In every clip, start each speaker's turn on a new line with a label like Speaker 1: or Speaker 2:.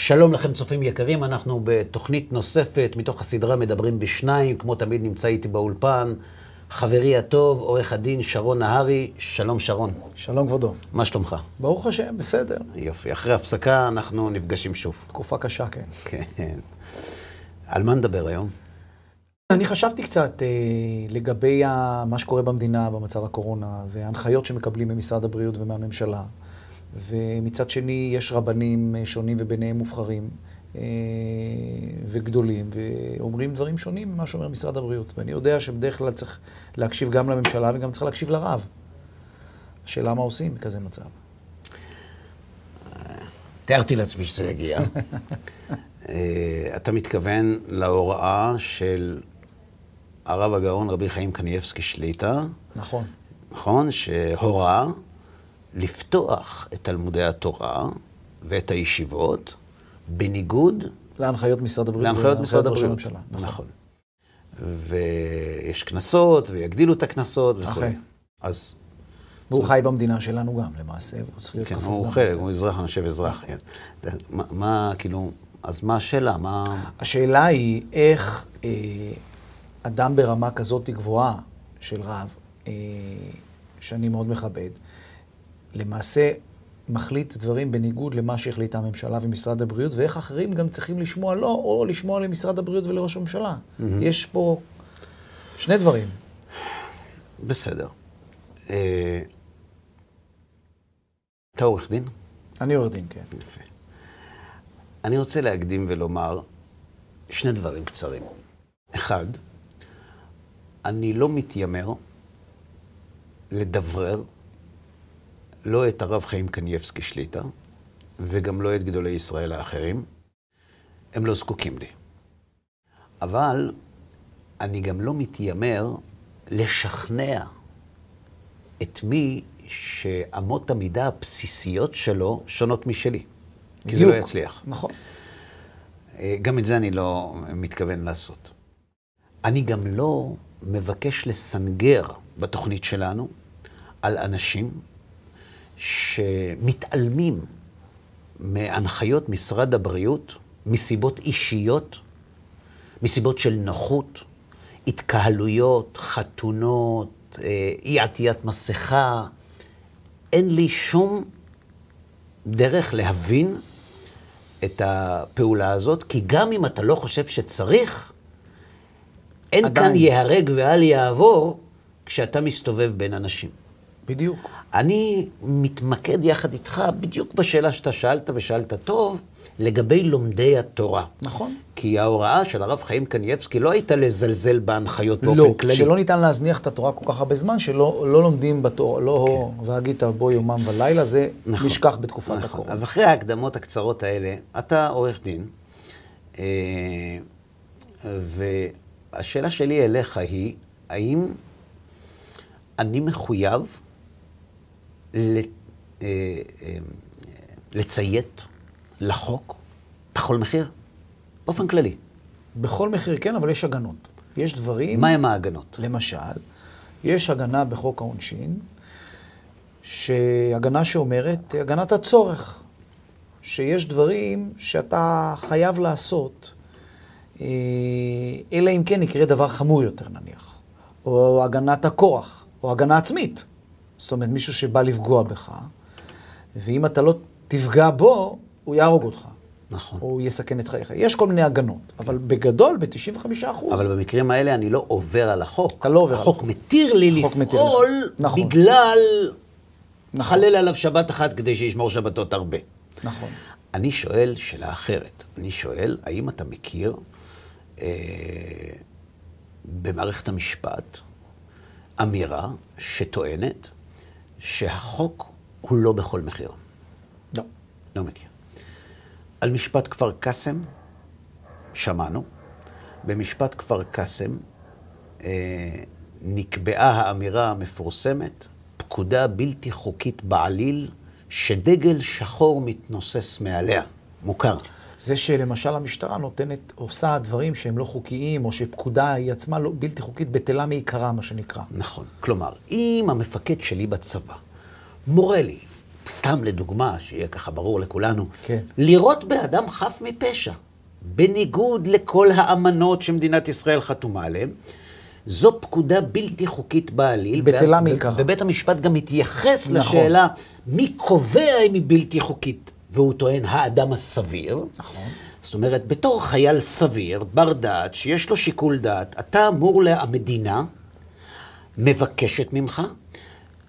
Speaker 1: שלום לכם צופים יקרים, אנחנו בתוכנית נוספת מתוך הסדרה מדברים בשניים, כמו תמיד נמצא איתי באולפן חברי הטוב, עורך הדין שרון נהרי, שלום שרון.
Speaker 2: שלום כבודו.
Speaker 1: מה שלומך?
Speaker 2: ברוך השם, בסדר.
Speaker 1: יופי, אחרי הפסקה אנחנו נפגשים שוב.
Speaker 2: תקופה קשה, כן.
Speaker 1: כן. על מה נדבר היום?
Speaker 2: אני חשבתי קצת אה, לגבי ה, מה שקורה במדינה במצב הקורונה, וההנחיות שמקבלים ממשרד הבריאות ומהממשלה. ומצד שני, יש רבנים אה, שונים וביניהם מובחרים אה, וגדולים, ואומרים דברים שונים ממה שאומר משרד הבריאות. ואני יודע שבדרך כלל צריך להקשיב גם לממשלה וגם צריך להקשיב לרב. השאלה מה עושים בכזה מצב.
Speaker 1: תיארתי לעצמי שזה יגיע. אה, אתה מתכוון להוראה של הרב הגאון רבי חיים קנייבסקי שליטא.
Speaker 2: נכון.
Speaker 1: נכון? שהורה לפתוח את תלמודי התורה ואת הישיבות בניגוד...
Speaker 2: להנחיות משרד הבריאות.
Speaker 1: להנחיות משרד הבריאות.
Speaker 2: הממשלה.
Speaker 1: נכון. נכון. ויש קנסות, ויגדילו את הקנסות וכו'. אז...
Speaker 2: והוא חי במדינה שלנו גם, למעשה, והוא צריך להיות
Speaker 1: כן,
Speaker 2: כפוף
Speaker 1: הוא
Speaker 2: גם.
Speaker 1: חלק, הוא אזרח, אני חושב אזרח, כן. מה, מה, כאילו, אז מה השאלה? מה...
Speaker 2: השאלה היא איך אה, אדם ברמה כזאת גבוהה של רב, אה, שאני מאוד מכבד, למעשה מחליט דברים בניגוד למה שהחליטה הממשלה ומשרד הבריאות, ואיך אחרים גם צריכים לשמוע לו, או לשמוע למשרד הבריאות ולראש הממשלה. יש פה שני דברים.
Speaker 1: בסדר. אה, אתה עורך דין?
Speaker 2: אני עורך דין, כן.
Speaker 1: יפה. אני רוצה להקדים ולומר שני דברים קצרים. אחד, אני לא מתיימר לדברר לא את הרב חיים קנייבסקי שליטא, וגם לא את גדולי ישראל האחרים. הם לא זקוקים לי. אבל אני גם לא מתיימר לשכנע את מי שאמות המידה הבסיסיות שלו שונות משלי. כי זה לא. יצליח.
Speaker 2: נכון.
Speaker 1: אה, גם את זה אני לא מתכוון לעשות. אני גם לא מבקש לסנגר בתוכנית שלנו על אנשים שמתעלמים מהנחיות משרד הבריאות מסיבות אישיות, מסיבות של נוחות, התקהלויות, חתונות, אה, אי עטיית מסכה. אין לי שום דרך להבין את הפעולה הזאת, כי גם אם אתה לא חושב שצריך, אין
Speaker 2: עדיין.
Speaker 1: כאן ייהרג ואל יעבור כשאתה מסתובב בין אנשים.
Speaker 2: בדיוק.
Speaker 1: אני מתמקד יחד איתך בדיוק בשאלה שאתה שאלת ושאלת טוב, לגבי לומדי התורה.
Speaker 2: נכון.
Speaker 1: כי ההוראה של הרב חיים קנייבסקי לא הייתה לזלזל בהנחיות באופן
Speaker 2: לא,
Speaker 1: כללי.
Speaker 2: שלא ניתן להזניח את התורה כל כך הרבה זמן, שלא לא לומדים בתורה, לא והגית בו יומם ולילה, זה
Speaker 1: נכון.
Speaker 2: נשכח בתקופת
Speaker 1: נכון.
Speaker 2: הקורונה.
Speaker 1: אז אחרי ההקדמות הקצרות האלה, אתה עורך דין, אה, והשאלה שלי אליך היא, האם אני מחויב לציית לחוק בכל מחיר? באופן כללי.
Speaker 2: בכל מחיר כן, אבל יש הגנות. יש דברים,
Speaker 1: מהם ההגנות?
Speaker 2: למשל, יש הגנה בחוק העונשין, שהגנה שאומרת, הגנת הצורך, שיש דברים שאתה חייב לעשות, אה, אלא אם כן יקרה דבר חמור יותר נניח, או הגנת הכוח, או הגנה עצמית. זאת אומרת, מישהו שבא לפגוע בך, ואם אתה לא תפגע בו, הוא יהרוג אותך.
Speaker 1: נכון.
Speaker 2: או הוא יסכן את חייך. יש כל מיני הגנות, אבל בגדול, ב-95 אחוז.
Speaker 1: אבל במקרים האלה אני לא עובר על החוק.
Speaker 2: אתה לא עובר על
Speaker 1: החוק
Speaker 2: החוק.
Speaker 1: מתיר לי. לפעול
Speaker 2: נכון.
Speaker 1: בגלל...
Speaker 2: נכון.
Speaker 1: חלל עליו שבת אחת כדי שישמור שבתות הרבה.
Speaker 2: נכון.
Speaker 1: אני שואל שאלה אחרת. אני שואל, האם אתה מכיר אה, במערכת המשפט אמירה שטוענת שהחוק הוא לא בכל מחיר?
Speaker 2: לא.
Speaker 1: לא מכיר. על משפט כפר קאסם שמענו. במשפט כפר קאסם אה, נקבעה האמירה המפורסמת, פקודה בלתי חוקית בעליל, שדגל שחור מתנוסס מעליה. מוכר.
Speaker 2: זה שלמשל המשטרה נותנת, עושה דברים שהם לא חוקיים, או שפקודה היא עצמה לא, בלתי חוקית, בטלה מעיקרה, מה שנקרא.
Speaker 1: נכון. כלומר, אם המפקד שלי בצבא מורה לי, סתם לדוגמה, שיהיה ככה ברור לכולנו,
Speaker 2: כן.
Speaker 1: לירות באדם חף מפשע, בניגוד לכל האמנות שמדינת ישראל חתומה עליהן, זו פקודה בלתי חוקית בעליל.
Speaker 2: בטלה מעיקרה.
Speaker 1: ובית המשפט גם מתייחס
Speaker 2: נכון.
Speaker 1: לשאלה מי קובע אם היא בלתי חוקית, והוא טוען האדם הסביר.
Speaker 2: נכון.
Speaker 1: זאת אומרת, בתור חייל סביר, בר דעת, שיש לו שיקול דעת, אתה אמור, לה, המדינה מבקשת ממך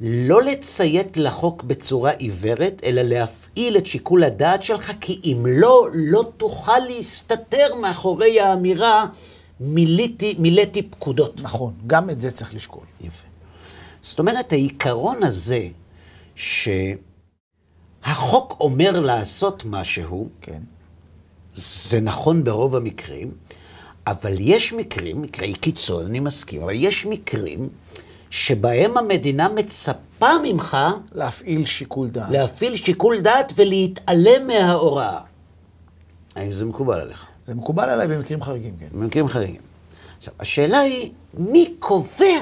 Speaker 1: לא לציית לחוק בצורה עיוורת, אלא להפעיל את שיקול הדעת שלך, כי אם לא, לא תוכל להסתתר מאחורי האמירה מילאתי, מילאתי פקודות.
Speaker 2: נכון, גם את זה צריך לשקול.
Speaker 1: יפה. זאת אומרת, העיקרון הזה, שהחוק אומר לעשות משהו,
Speaker 2: כן.
Speaker 1: זה נכון ברוב המקרים, אבל יש מקרים, מקרי קיצון, אני מסכים, אבל יש מקרים שבהם המדינה מצפה ממך
Speaker 2: להפעיל שיקול דעת.
Speaker 1: להפעיל שיקול דעת ולהתעלם מההוראה. האם זה מקובל עליך?
Speaker 2: זה מקובל עליי במקרים חריגים, כן.
Speaker 1: במקרים חריגים. עכשיו, השאלה היא, מי קובע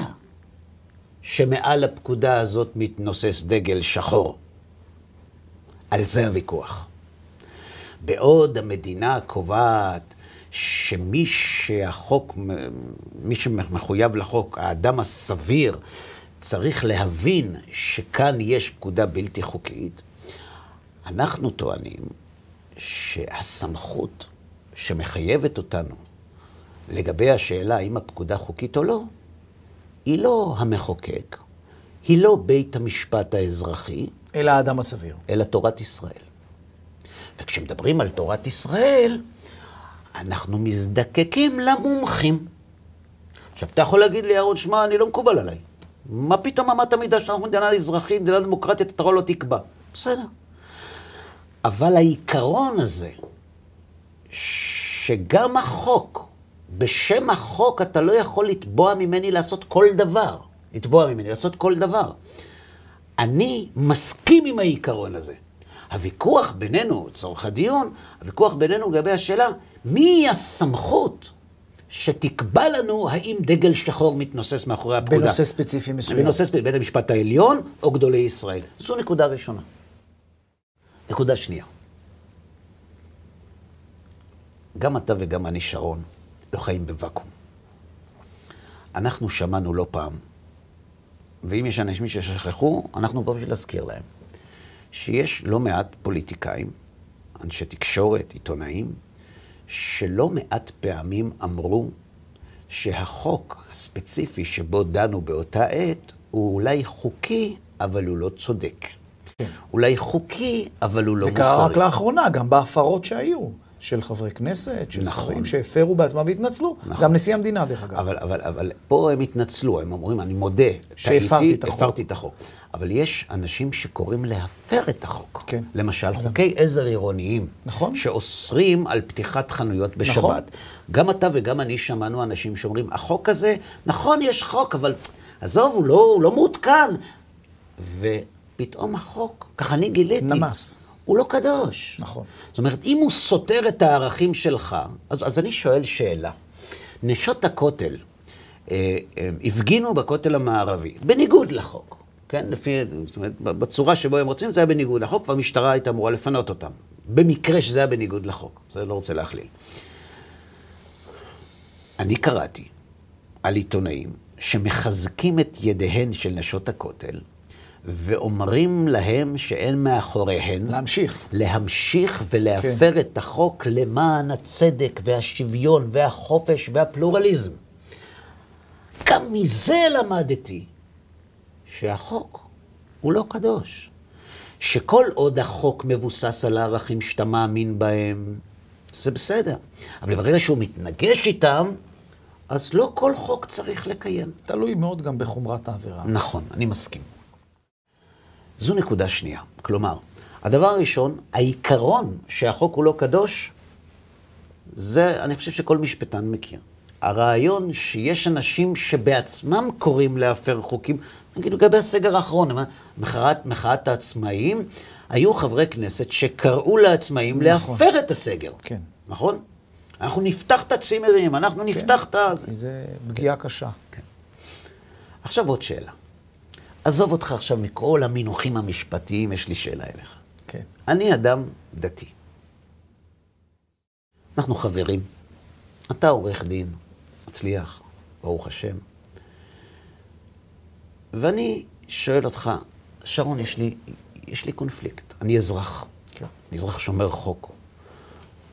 Speaker 1: שמעל הפקודה הזאת מתנוסס דגל שחור? על זה הוויכוח. בעוד המדינה קובעת שמי שהחוק, מי שמחויב לחוק, האדם הסביר, צריך להבין שכאן יש פקודה בלתי חוקית, אנחנו טוענים שהסמכות שמחייבת אותנו לגבי השאלה האם הפקודה חוקית או לא, היא לא המחוקק, היא לא בית המשפט האזרחי,
Speaker 2: אלא האדם הסביר.
Speaker 1: אלא תורת ישראל. וכשמדברים על תורת ישראל, אנחנו מזדקקים למומחים. עכשיו, אתה יכול להגיד לי, אהרון, שמע, אני לא מקובל עליי. מה פתאום אמת המידה שאנחנו מדינה אזרחית, מדינה דמוקרטית, אתה לא תקבע. בסדר. אבל העיקרון הזה, שגם החוק, בשם החוק אתה לא יכול לתבוע ממני לעשות כל דבר. לתבוע ממני לעשות כל דבר. אני מסכים עם העיקרון הזה. הוויכוח בינינו, לצורך הדיון, הוויכוח בינינו לגבי השאלה, מי הסמכות שתקבע לנו האם דגל שחור מתנוסס מאחורי הפקודה?
Speaker 2: בנושא ספציפי מסוים.
Speaker 1: בנושא ספציפי, בית המשפט העליון או גדולי ישראל. זו נקודה ראשונה. נקודה שנייה. גם אתה וגם אני, שרון, לא חיים בוואקום. אנחנו שמענו לא פעם, ואם יש אנשים ששכחו, אנחנו פה בשביל להזכיר להם, שיש לא מעט פוליטיקאים, אנשי תקשורת, עיתונאים, שלא מעט פעמים אמרו שהחוק הספציפי שבו דנו באותה עת הוא אולי חוקי, אבל הוא לא צודק.
Speaker 2: כן.
Speaker 1: אולי חוקי, אבל הוא לא
Speaker 2: זה
Speaker 1: מוסרי.
Speaker 2: קרה רק לאחרונה, גם בהפרות שהיו, של חברי כנסת, של
Speaker 1: נכון.
Speaker 2: שרים שהפרו בעצמם והתנצלו.
Speaker 1: נכון.
Speaker 2: גם נשיא המדינה, דרך אגב.
Speaker 1: אבל, אבל, אבל פה הם התנצלו, הם אומרים, אני מודה,
Speaker 2: שהפרתי את החוק."
Speaker 1: הפרתי את החוק. אבל יש אנשים שקוראים להפר את החוק.
Speaker 2: כן.
Speaker 1: למשל, חוקי עזר עירוניים.
Speaker 2: נכון.
Speaker 1: שאוסרים על פתיחת חנויות בשבת.
Speaker 2: נכון.
Speaker 1: גם אתה וגם אני שמענו אנשים שאומרים, החוק הזה, נכון, יש חוק, אבל עזוב, הוא לא, הוא לא מעודכן. ופתאום החוק, ככה אני גיליתי.
Speaker 2: נמס.
Speaker 1: הוא לא קדוש.
Speaker 2: נכון.
Speaker 1: זאת אומרת, אם הוא סותר את הערכים שלך, אז, אז אני שואל שאלה. נשות הכותל אה, אה, הפגינו בכותל המערבי, בניגוד לחוק, כן? לפי, זאת אומרת, בצורה שבו הם רוצים, זה היה בניגוד לחוק, והמשטרה הייתה אמורה לפנות אותם. במקרה שזה היה בניגוד לחוק, זה לא רוצה להכליל. אני קראתי על עיתונאים שמחזקים את ידיהן של נשות הכותל, ואומרים להם שאין מאחוריהן
Speaker 2: להמשיך.
Speaker 1: להמשיך ולהפר כן. את החוק למען הצדק והשוויון והחופש והפלורליזם. גם מזה למדתי שהחוק הוא לא קדוש. שכל עוד החוק מבוסס על הערכים שאתה מאמין בהם, זה בסדר. אבל ברגע שהוא מתנגש איתם, אז לא כל חוק צריך לקיים.
Speaker 2: תלוי מאוד גם בחומרת העבירה.
Speaker 1: נכון, אני מסכים. זו נקודה שנייה. כלומר, הדבר הראשון, העיקרון שהחוק הוא לא קדוש, זה, אני חושב שכל משפטן מכיר. הרעיון שיש אנשים שבעצמם קוראים להפר חוקים, נגיד לגבי הסגר האחרון, מחאת, מחאת העצמאים, היו חברי כנסת שקראו לעצמאים
Speaker 2: נכון.
Speaker 1: להפר את הסגר.
Speaker 2: כן.
Speaker 1: נכון? אנחנו נפתח את הצימרים, אנחנו נפתח את ה...
Speaker 2: זה פגיעה קשה.
Speaker 1: עכשיו עוד שאלה. עזוב אותך עכשיו מכל המינוחים המשפטיים, יש לי שאלה אליך.
Speaker 2: כן.
Speaker 1: אני אדם דתי. אנחנו חברים. אתה עורך דין, מצליח, ברוך השם. ואני שואל אותך, שרון, יש לי, יש לי קונפליקט. אני אזרח.
Speaker 2: כן.
Speaker 1: אני אזרח שומר חוק.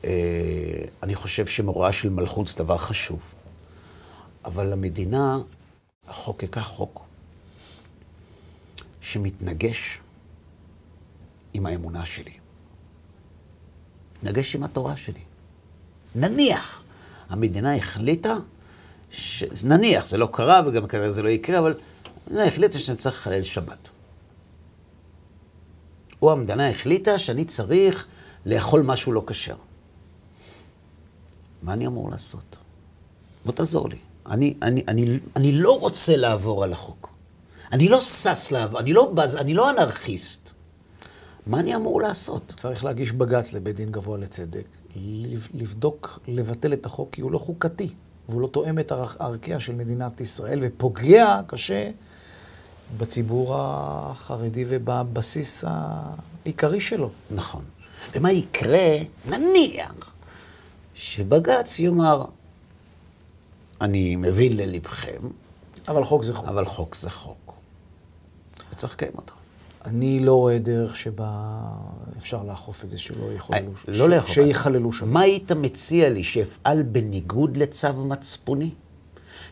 Speaker 1: אה, אני חושב שמוראה של מלכות זה דבר חשוב. אבל המדינה חוקקה חוק שמתנגש עם האמונה שלי. מתנגש עם התורה שלי. נניח, המדינה החליטה, ש... נניח, זה לא קרה וגם כנראה זה לא יקרה, אבל המדינה החליטה שאני צריך לחלל שבת. או המדינה החליטה שאני צריך לאכול משהו לא כשר. מה אני אמור לעשות? בוא תעזור לי. אני, אני, אני, אני לא רוצה לעבור על החוק. אני לא שש לעבור, אני לא בז, אני לא אנרכיסט. מה אני אמור לעשות?
Speaker 2: צריך להגיש בג"ץ לבית דין גבוה לצדק, לבדוק, לבטל את החוק, כי הוא לא חוקתי, והוא לא תואם את ערכיה של מדינת ישראל, ופוגע קשה בציבור החרדי ובבסיס העיקרי שלו.
Speaker 1: נכון. ומה יקרה, נניח, שבג"ץ יאמר, אני מבין ללבכם,
Speaker 2: אבל חוק זה חוק.
Speaker 1: אבל חוק זה חוק. וצריך לקיים אותו.
Speaker 2: אני לא רואה דרך שבה אפשר לאכוף את זה שלא יחוללו,
Speaker 1: אה, לא לאכוף.
Speaker 2: שיחללו שם.
Speaker 1: מה היית מציע לי, שאפעל בניגוד לצו מצפוני?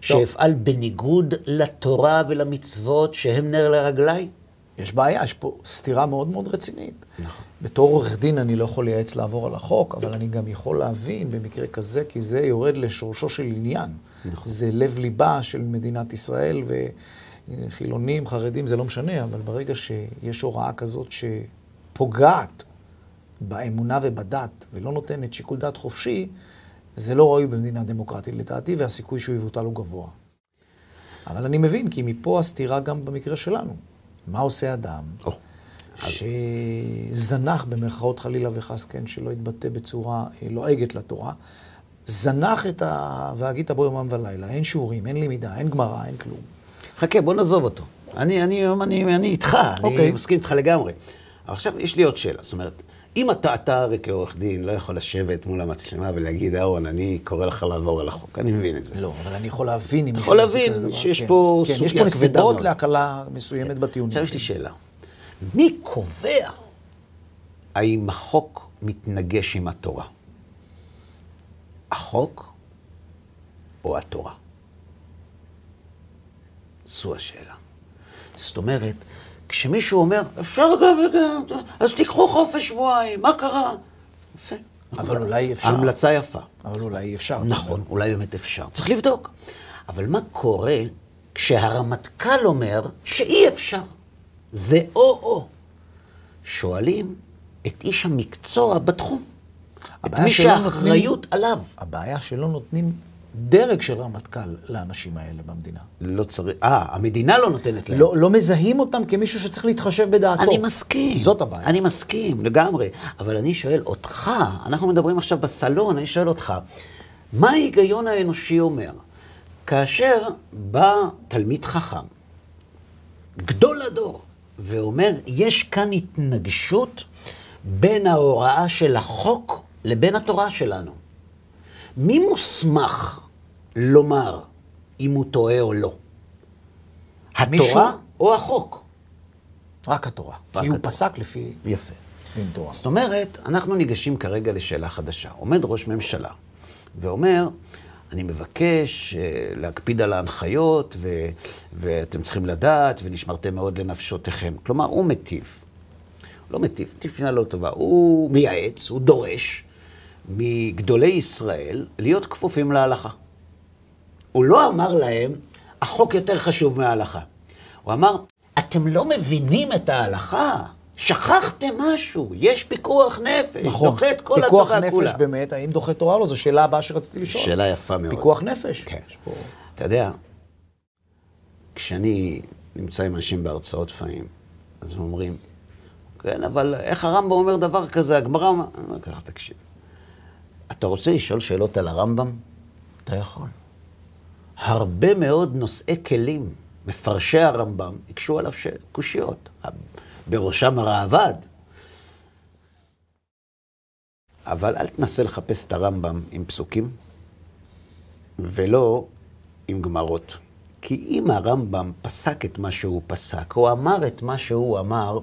Speaker 1: שאפעל בניגוד לתורה ולמצוות שהם נר לרגליי?
Speaker 2: יש בעיה, יש פה סתירה מאוד מאוד רצינית.
Speaker 1: נכון.
Speaker 2: בתור עורך דין אני לא יכול לייעץ לעבור על החוק, אבל אני גם יכול להבין במקרה כזה, כי זה יורד לשורשו של עניין.
Speaker 1: נכון.
Speaker 2: זה לב-ליבה של מדינת ישראל, וחילונים, חרדים, זה לא משנה, אבל ברגע שיש הוראה כזאת שפוגעת באמונה ובדת, ולא נותנת שיקול דעת חופשי, זה לא ראוי במדינה דמוקרטית לדעתי, והסיכוי שהוא יבוטל הוא גבוה. אבל אני מבין, כי מפה הסתירה גם במקרה שלנו. מה עושה אדם
Speaker 1: Oh.
Speaker 2: שזנח, במרכאות חלילה וחס, כן, שלא יתבטא בצורה אה, לועגת לתורה, זנח את ה... והגית בו יומם ולילה, אין שיעורים, אין למידה, אין גמרא, אין כלום.
Speaker 1: חכה, בוא נעזוב אותו. אני, אני, אני, אני איתך, okay. אני
Speaker 2: אוקיי.
Speaker 1: מסכים איתך לגמרי. אבל עכשיו יש לי עוד שאלה, זאת אומרת, אם אתה, אתה הרי כעורך דין, לא יכול לשבת מול המצלמה ולהגיד, אהרון, אני קורא לך לעבור על החוק, אני מבין את זה.
Speaker 2: לא, אבל אני יכול להבין אם
Speaker 1: אתה יכול להבין שיש
Speaker 2: כן.
Speaker 1: פה
Speaker 2: כן,
Speaker 1: סוגיה
Speaker 2: יש פה
Speaker 1: כבדה
Speaker 2: נסיבות
Speaker 1: מאוד.
Speaker 2: להקלה מסוימת בטיעונים.
Speaker 1: עכשיו יש לי שאלה. מי קובע האם החוק מתנגש עם התורה? החוק או התורה? זו השאלה. זאת אומרת, כשמישהו אומר, אפשר גם וגם, אז תיקחו חופש שבועיים, מה קרה? יפה.
Speaker 2: אבל אולי אפשר.
Speaker 1: ההמלצה יפה.
Speaker 2: אבל אולי אפשר.
Speaker 1: נכון, אולי באמת אפשר. צריך לבדוק. אבל מה קורה כשהרמטכ"ל אומר שאי אפשר? זה או-או. שואלים את איש המקצוע בתחום. את מי שהאחריות עליו.
Speaker 2: הבעיה שלא נותנים דרג של רמטכ"ל לאנשים האלה במדינה.
Speaker 1: לא צריך, אה, המדינה לא נותנת להם.
Speaker 2: לא, לא מזהים אותם כמישהו שצריך להתחשב בדעתו.
Speaker 1: אני מסכים.
Speaker 2: זאת הבעיה.
Speaker 1: אני מסכים, לגמרי. אבל אני שואל אותך, אנחנו מדברים עכשיו בסלון, אני שואל אותך, מה ההיגיון האנושי אומר? כאשר בא תלמיד חכם, גדול הדור, ואומר, יש כאן התנגשות בין ההוראה של החוק לבין התורה שלנו. מי מוסמך לומר אם הוא טועה או לא? התורה
Speaker 2: מישהו-
Speaker 1: או החוק?
Speaker 2: רק התורה.
Speaker 1: רק
Speaker 2: כי הוא
Speaker 1: התורה.
Speaker 2: פסק לפי
Speaker 1: יפה.
Speaker 2: תורה.
Speaker 1: זאת אומרת, אנחנו ניגשים כרגע לשאלה חדשה. עומד ראש ממשלה ואומר, אני מבקש אה, להקפיד על ההנחיות, ו- ואתם צריכים לדעת, ונשמרתם מאוד לנפשותיכם. כלומר, הוא מטיף. לא מטיף, תפינה לא טובה. הוא מייעץ, הוא דורש מגדולי ישראל להיות כפופים להלכה. הוא לא אמר להם, החוק יותר חשוב מההלכה. הוא אמר, אתם לא מבינים את ההלכה, שכחתם משהו, יש פיקוח נפש,
Speaker 2: נכון.
Speaker 1: דוחה את כל
Speaker 2: פיקוח
Speaker 1: התורה כולה.
Speaker 2: נפש באמת, האם דוחה תורה או לא? זו שאלה הבאה שרציתי לשאול.
Speaker 1: שאלה יפה מאוד.
Speaker 2: פיקוח נפש.
Speaker 1: כן.
Speaker 2: פה...
Speaker 1: אתה יודע, כשאני נמצא עם אנשים בהרצאות לפעמים, אז הם אומרים, כן, אבל איך הרמב"ם אומר דבר כזה? הגמרא... אומר-" אני אומר ככה, תקשיב. אתה רוצה לשאול שאלות על הרמב"ם? אתה יכול. הרבה מאוד נושאי כלים מפרשי הרמב"ם הקשו עליו. קושיות, בראשם הראב"ד. אבל אל תנסה לחפש את הרמב"ם עם פסוקים, ולא עם גמרות. כי אם הרמב"ם פסק את מה שהוא פסק, או אמר את מה שהוא אמר,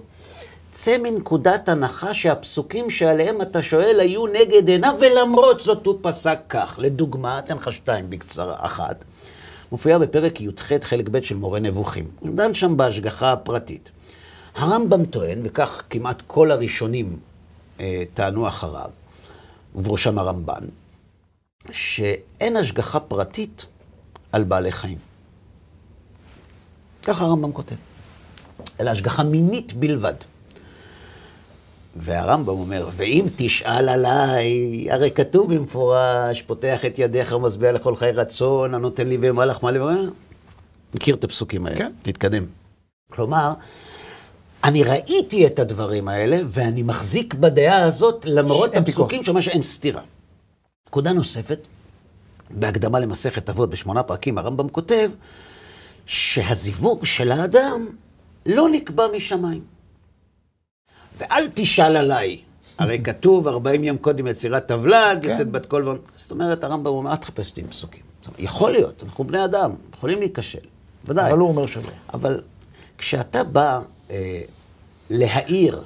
Speaker 1: צא מנקודת הנחה שהפסוקים שעליהם אתה שואל היו נגד עיניו, ולמרות זאת הוא פסק כך. לדוגמה, אתן לך שתיים בקצרה, אחת. מופיעה בפרק י"ח חלק ב' של מורה נבוכים. הוא דן שם בהשגחה הפרטית. הרמב"ם טוען, וכך כמעט כל הראשונים אה, טענו אחריו, ובראשם הרמב"ן, שאין השגחה פרטית על בעלי חיים. ככה הרמב"ם כותב. אלא השגחה מינית בלבד. והרמב"ם אומר, ואם תשאל עליי, הרי כתוב במפורש, פותח את ידיך ומשביע לכל חיי רצון, הנותן לי ומלאך מה לבוא. מכיר את הפסוקים האלה, כן. תתקדם. כלומר, אני ראיתי את הדברים האלה, ואני מחזיק בדעה הזאת, למרות הפסוקים שאומר שאין סתירה. נקודה נוספת, בהקדמה למסכת אבות בשמונה פרקים, הרמב"ם כותב שהזיווג של האדם לא נקבע משמיים. ואל תשאל עליי. הרי כתוב 40 יום קודם יצירת תבלד, כן. יוצאת בת קול ועון. זאת אומרת, הרמב"ם אומר, אל תחפש אותי עם פסוקים. יכול להיות, אנחנו בני אדם, יכולים להיכשל, ודאי.
Speaker 2: אבל הוא אומר שלא.
Speaker 1: אבל כשאתה בא אה, להעיר,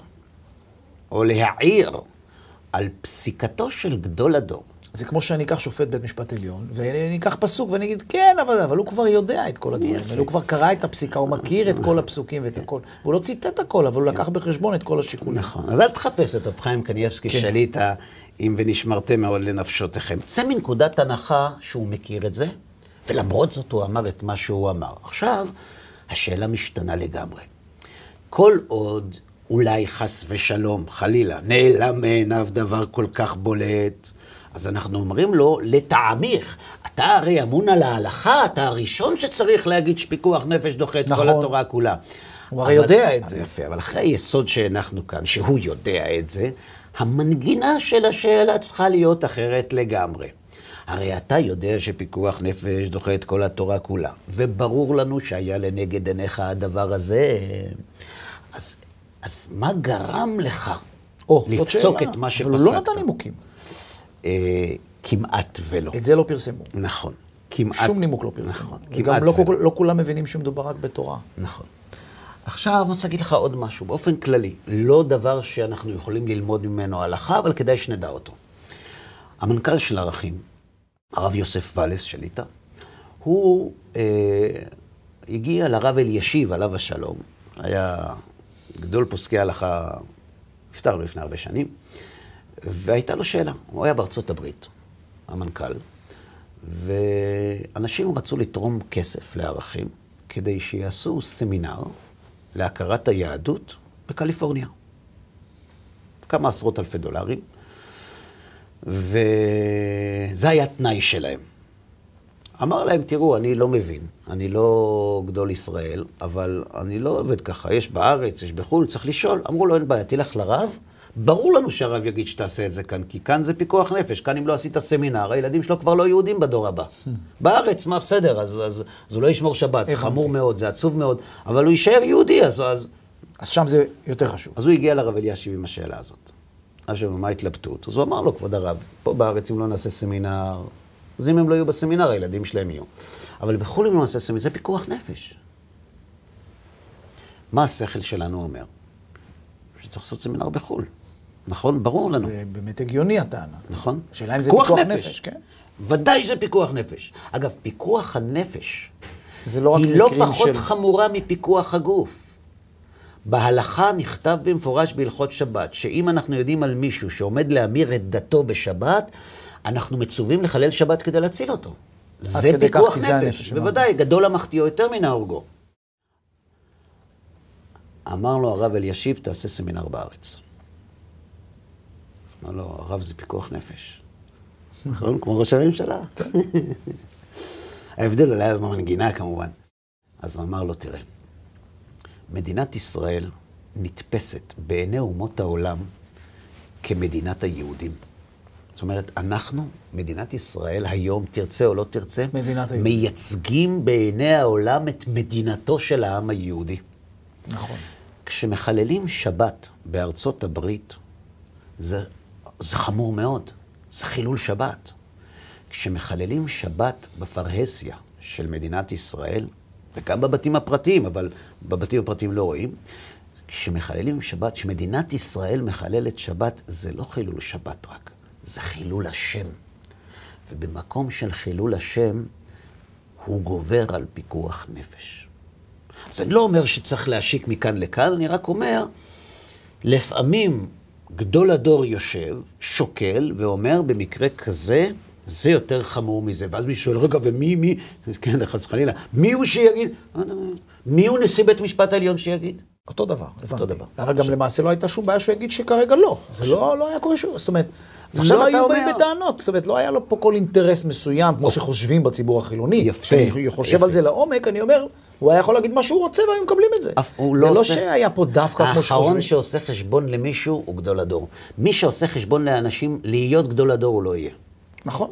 Speaker 1: או להעיר, על פסיקתו של גדול הדור,
Speaker 2: זה כמו שאני אקח שופט בית משפט עליון, ואני אקח פסוק ואני אגיד, כן, אבל, אבל הוא כבר יודע את כל הדברים האלה, הוא כבר קרא את הפסיקה, הוא מכיר את כל הפסוקים ואת הכל. והוא לא ציטט הכל, אבל הוא לקח בחשבון את כל השיקולים.
Speaker 1: נכון, אז אל תחפש את רב חיים קניאבסקי כן. שליט אם ונשמרתם מאוד לנפשותיכם. צא מנקודת הנחה שהוא מכיר את זה, ולמרות זאת הוא אמר את מה שהוא אמר. עכשיו, השאלה משתנה לגמרי. כל עוד אולי חס ושלום, חלילה, נעלם מעיניו דבר כל כך בולט, אז אנחנו אומרים לו, לטעמיך, אתה הרי אמון על ההלכה, אתה הראשון שצריך להגיד שפיקוח נפש דוחה את נכון. כל התורה כולה.
Speaker 2: הוא הרי יודע את זה.
Speaker 1: יפה, אבל אחרי היסוד שהנחנו כאן, שהוא יודע את זה, המנגינה של השאלה צריכה להיות אחרת לגמרי. הרי אתה יודע שפיקוח נפש דוחה את כל התורה כולה, וברור לנו שהיה לנגד עיניך הדבר הזה. אז, אז מה גרם לך או, לפסוק את מה שפסקת?
Speaker 2: אבל הוא לא נתן נימוקים.
Speaker 1: אה, כמעט ולא.
Speaker 2: את זה לא פרסמו.
Speaker 1: נכון.
Speaker 2: כמעט. שום נימוק לא פרסמו. נכון, כמעט ולא. וגם לא, לא כולם מבינים שמדובר רק בתורה.
Speaker 1: נכון. עכשיו אני רוצה להגיד לך עוד משהו, באופן כללי, לא דבר שאנחנו יכולים ללמוד ממנו הלכה, אבל כדאי שנדע אותו. המנכ"ל של ערכים, הרב יוסף ואלס שליטה, הוא אה, הגיע לרב אלישיב, עליו השלום, היה גדול פוסקי הלכה, נפטר לפני הרבה שנים, והייתה לו שאלה. הוא היה בארצות הברית, המנכ"ל, ואנשים רצו לתרום כסף לערכים כדי שיעשו סמינר להכרת היהדות בקליפורניה. כמה עשרות אלפי דולרים, וזה היה תנאי שלהם. אמר להם, תראו, אני לא מבין, אני לא גדול ישראל, אבל אני לא עובד ככה, יש בארץ, יש בחו"ל, צריך לשאול. אמרו לו, אין בעיה, תלך לרב, ברור לנו שהרב יגיד שתעשה את זה כאן, כי כאן זה פיקוח נפש, כאן אם לא עשית סמינר, הילדים שלו כבר לא יהודים בדור הבא. בארץ, מה בסדר, אז, אז, אז הוא לא ישמור שבת, זה חמור מאוד, זה עצוב מאוד, אבל הוא יישאר יהודי, אז... אז,
Speaker 2: אז שם זה יותר חשוב.
Speaker 1: אז הוא הגיע לרב אלישיב עם השאלה הזאת. עכשיו, מה ההתלבטות? אז הוא אמר לו, כבוד הרב, פה בארץ אם לא נעשה סמינר, אז אם הם לא יהיו בסמינר, הילדים שלהם יהיו. אבל בחו"ל אם לא נעשה סמינר, זה פיקוח נפש. מה השכל שלנו אומר? שצריך לעשות סמינר בחו"ל. נכון? ברור לנו.
Speaker 2: זה באמת הגיוני הטענה.
Speaker 1: נכון.
Speaker 2: השאלה אם זה פיקוח נפש. נפש, כן.
Speaker 1: ודאי זה פיקוח נפש. אגב, פיקוח הנפש
Speaker 2: זה לא
Speaker 1: היא לא פחות של... חמורה מפיקוח הגוף. בהלכה נכתב במפורש בהלכות שבת, שאם אנחנו יודעים על מישהו שעומד להמיר את דתו בשבת, אנחנו מצווים לחלל שבת כדי להציל אותו. זה פיקוח נפש, הנפש, בוודאי, גדול המחטיאו יותר מן ההורגו. אמר לו הרב אלישיב, תעשה סמינר בארץ. אמר לו, הרב זה פיקוח נפש. נכון? כמו ראש הממשלה. ההבדל אולי היה במנגינה כמובן. אז הוא אמר לו, תראה, מדינת ישראל נתפסת בעיני אומות העולם כמדינת היהודים. זאת אומרת, אנחנו, מדינת ישראל, היום, תרצה או לא תרצה. מייצגים בעיני העולם את מדינתו של העם היהודי.
Speaker 2: נכון.
Speaker 1: כשמחללים שבת בארצות הברית, זה, זה חמור מאוד, זה חילול שבת. כשמחללים שבת בפרהסיה של מדינת ישראל, וגם בבתים הפרטיים, אבל בבתים הפרטיים לא רואים, כשמחללים שבת, כשמדינת ישראל מחללת שבת, זה לא חילול שבת רק, זה חילול השם. ובמקום של חילול השם, הוא גובר על פיקוח נפש. אז אני לא אומר שצריך להשיק מכאן לכאן, אני רק אומר, לפעמים גדול הדור יושב, שוקל, ואומר, במקרה כזה, זה יותר חמור מזה. ואז מישהו שואל, רגע, ומי, מי, כן, חס וחלילה, מי הוא שיגיד? מי הוא נשיא בית משפט העליון שיגיד?
Speaker 2: אותו דבר, הבנתי.
Speaker 1: דבר.
Speaker 2: אבל גם למעשה לא הייתה שום בעיה שהוא יגיד שכרגע לא. זה לא לא היה קורה שום, זאת אומרת,
Speaker 1: עכשיו
Speaker 2: לא היו באים בטענות. זאת אומרת, לא היה לו פה כל אינטרס מסוים, כמו שחושבים בציבור החילוני.
Speaker 1: יפה,
Speaker 2: כשאני חושב. על זה לעומק, אני אומר, הוא היה יכול להגיד מה שהוא רוצה והיו מקבלים את זה.
Speaker 1: אף הוא
Speaker 2: זה
Speaker 1: לא
Speaker 2: לא
Speaker 1: עושה-
Speaker 2: שהיה פה דווקא כמו
Speaker 1: האחרון
Speaker 2: שחושבים.
Speaker 1: שעושה חשבון למישהו הוא גדול הדור. מי שעושה חשבון לאנשים, להיות גדול הדור הוא לא יהיה.
Speaker 2: נכון.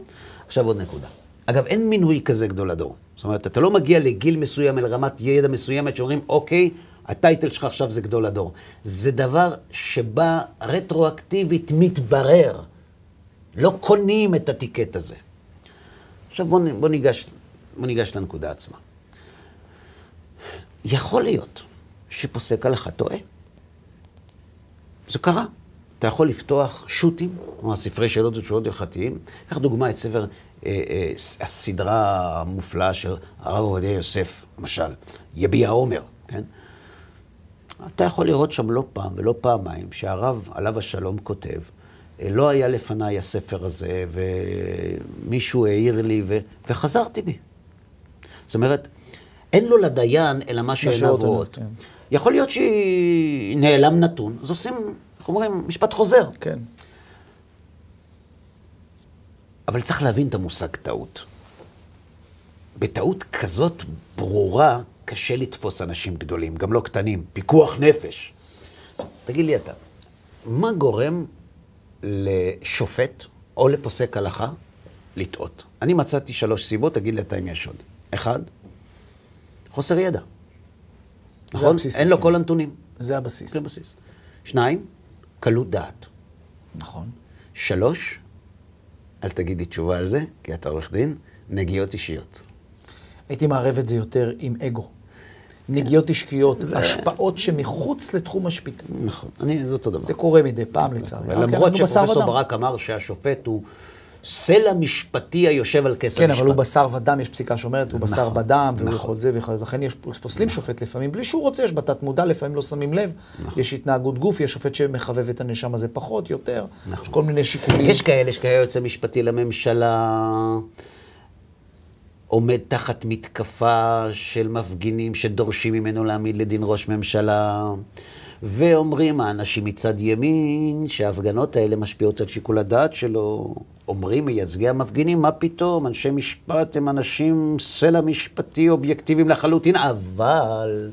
Speaker 1: עכשיו עוד נקודה. אגב, אין מינוי כזה גדול הדור. זאת אומרת, אתה לא מגיע לגיל מסוים, אל רמת ידע מסוימת, שאומרים, אוקיי, הטייטל שלך עכשיו זה גדול הדור. זה דבר שבא רטרואקטיבית מתברר. לא קונים את הטיקט הזה. עכשיו בוא, בוא, ניגש, בוא ניגש לנקודה עצמה. יכול להיות שפוסק הלכה טועה. זה קרה. אתה יכול לפתוח שו"תים, כלומר ספרי שאלות ותשובות הלכתיים. קח דוגמא את ספר, אה, אה, הסדרה המופלאה של הרב עובדיה יוסף, למשל, יביע עומר, כן? אתה יכול לראות שם לא פעם ולא פעמיים שהרב, עליו השלום, כותב, אה, לא היה לפניי הספר הזה, ומישהו העיר לי, ו... וחזרתי בי. זאת אומרת, אין לו לדיין אלא מה שעיניו רואות.
Speaker 2: כן.
Speaker 1: יכול להיות שהיא נעלם נתון, אז עושים, איך אומרים, משפט חוזר.
Speaker 2: כן.
Speaker 1: אבל צריך להבין את המושג טעות. בטעות כזאת ברורה, קשה לתפוס אנשים גדולים, גם לא קטנים. פיקוח נפש. תגיד לי אתה, מה גורם לשופט או לפוסק הלכה לטעות? אני מצאתי שלוש סיבות, תגיד לי אתה אם יש עוד. אחד, חוסר ידע. נכון?
Speaker 2: הבסיסי,
Speaker 1: אין לו
Speaker 2: כן.
Speaker 1: כל הנתונים.
Speaker 2: זה הבסיס.
Speaker 1: זה בסיס. שניים, קלות דעת.
Speaker 2: נכון.
Speaker 1: שלוש, אל תגיד לי תשובה על זה, כי אתה עורך דין, נגיעות אישיות.
Speaker 2: הייתי מערב את זה יותר עם אגו. נגיעות אישקיות, השפעות שמחוץ לתחום השפיטה.
Speaker 1: נכון, אני, זה אותו דבר.
Speaker 2: זה קורה מדי פעם לצערי.
Speaker 1: ולמרות שפרופסור. ברק אמר שהשופט הוא סלע משפטי היושב על כס
Speaker 2: כן,
Speaker 1: המשפט.
Speaker 2: אבל הוא בשר ודם, יש פסיקה שאומרת, הוא בשר
Speaker 1: נכון,
Speaker 2: בדם, והוא
Speaker 1: נכון.
Speaker 2: יכול זה ויכול... לכן יש פוסלים שופט לפעמים, בלי שהוא רוצה, יש בתת מודע, לפעמים לא שמים לב.
Speaker 1: נכון.
Speaker 2: יש התנהגות גוף, יש שופט שמחבב את הנאשם הזה פחות, יותר. יש כל מיני שיקולים.
Speaker 1: נכון. יש כאלה, יש כאלה יועץ המשפטי לממשלה, עומד תחת מתקפה של מפגינים שדורשים ממנו להעמיד לדין ראש ממשלה, ואומרים האנשים מצד ימין שההפגנות האלה משפיעות על שיקול הדעת שלו. אומרים מייצגי המפגינים, מה פתאום, אנשי משפט הם אנשים סלע משפטי אובייקטיביים לחלוטין, אבל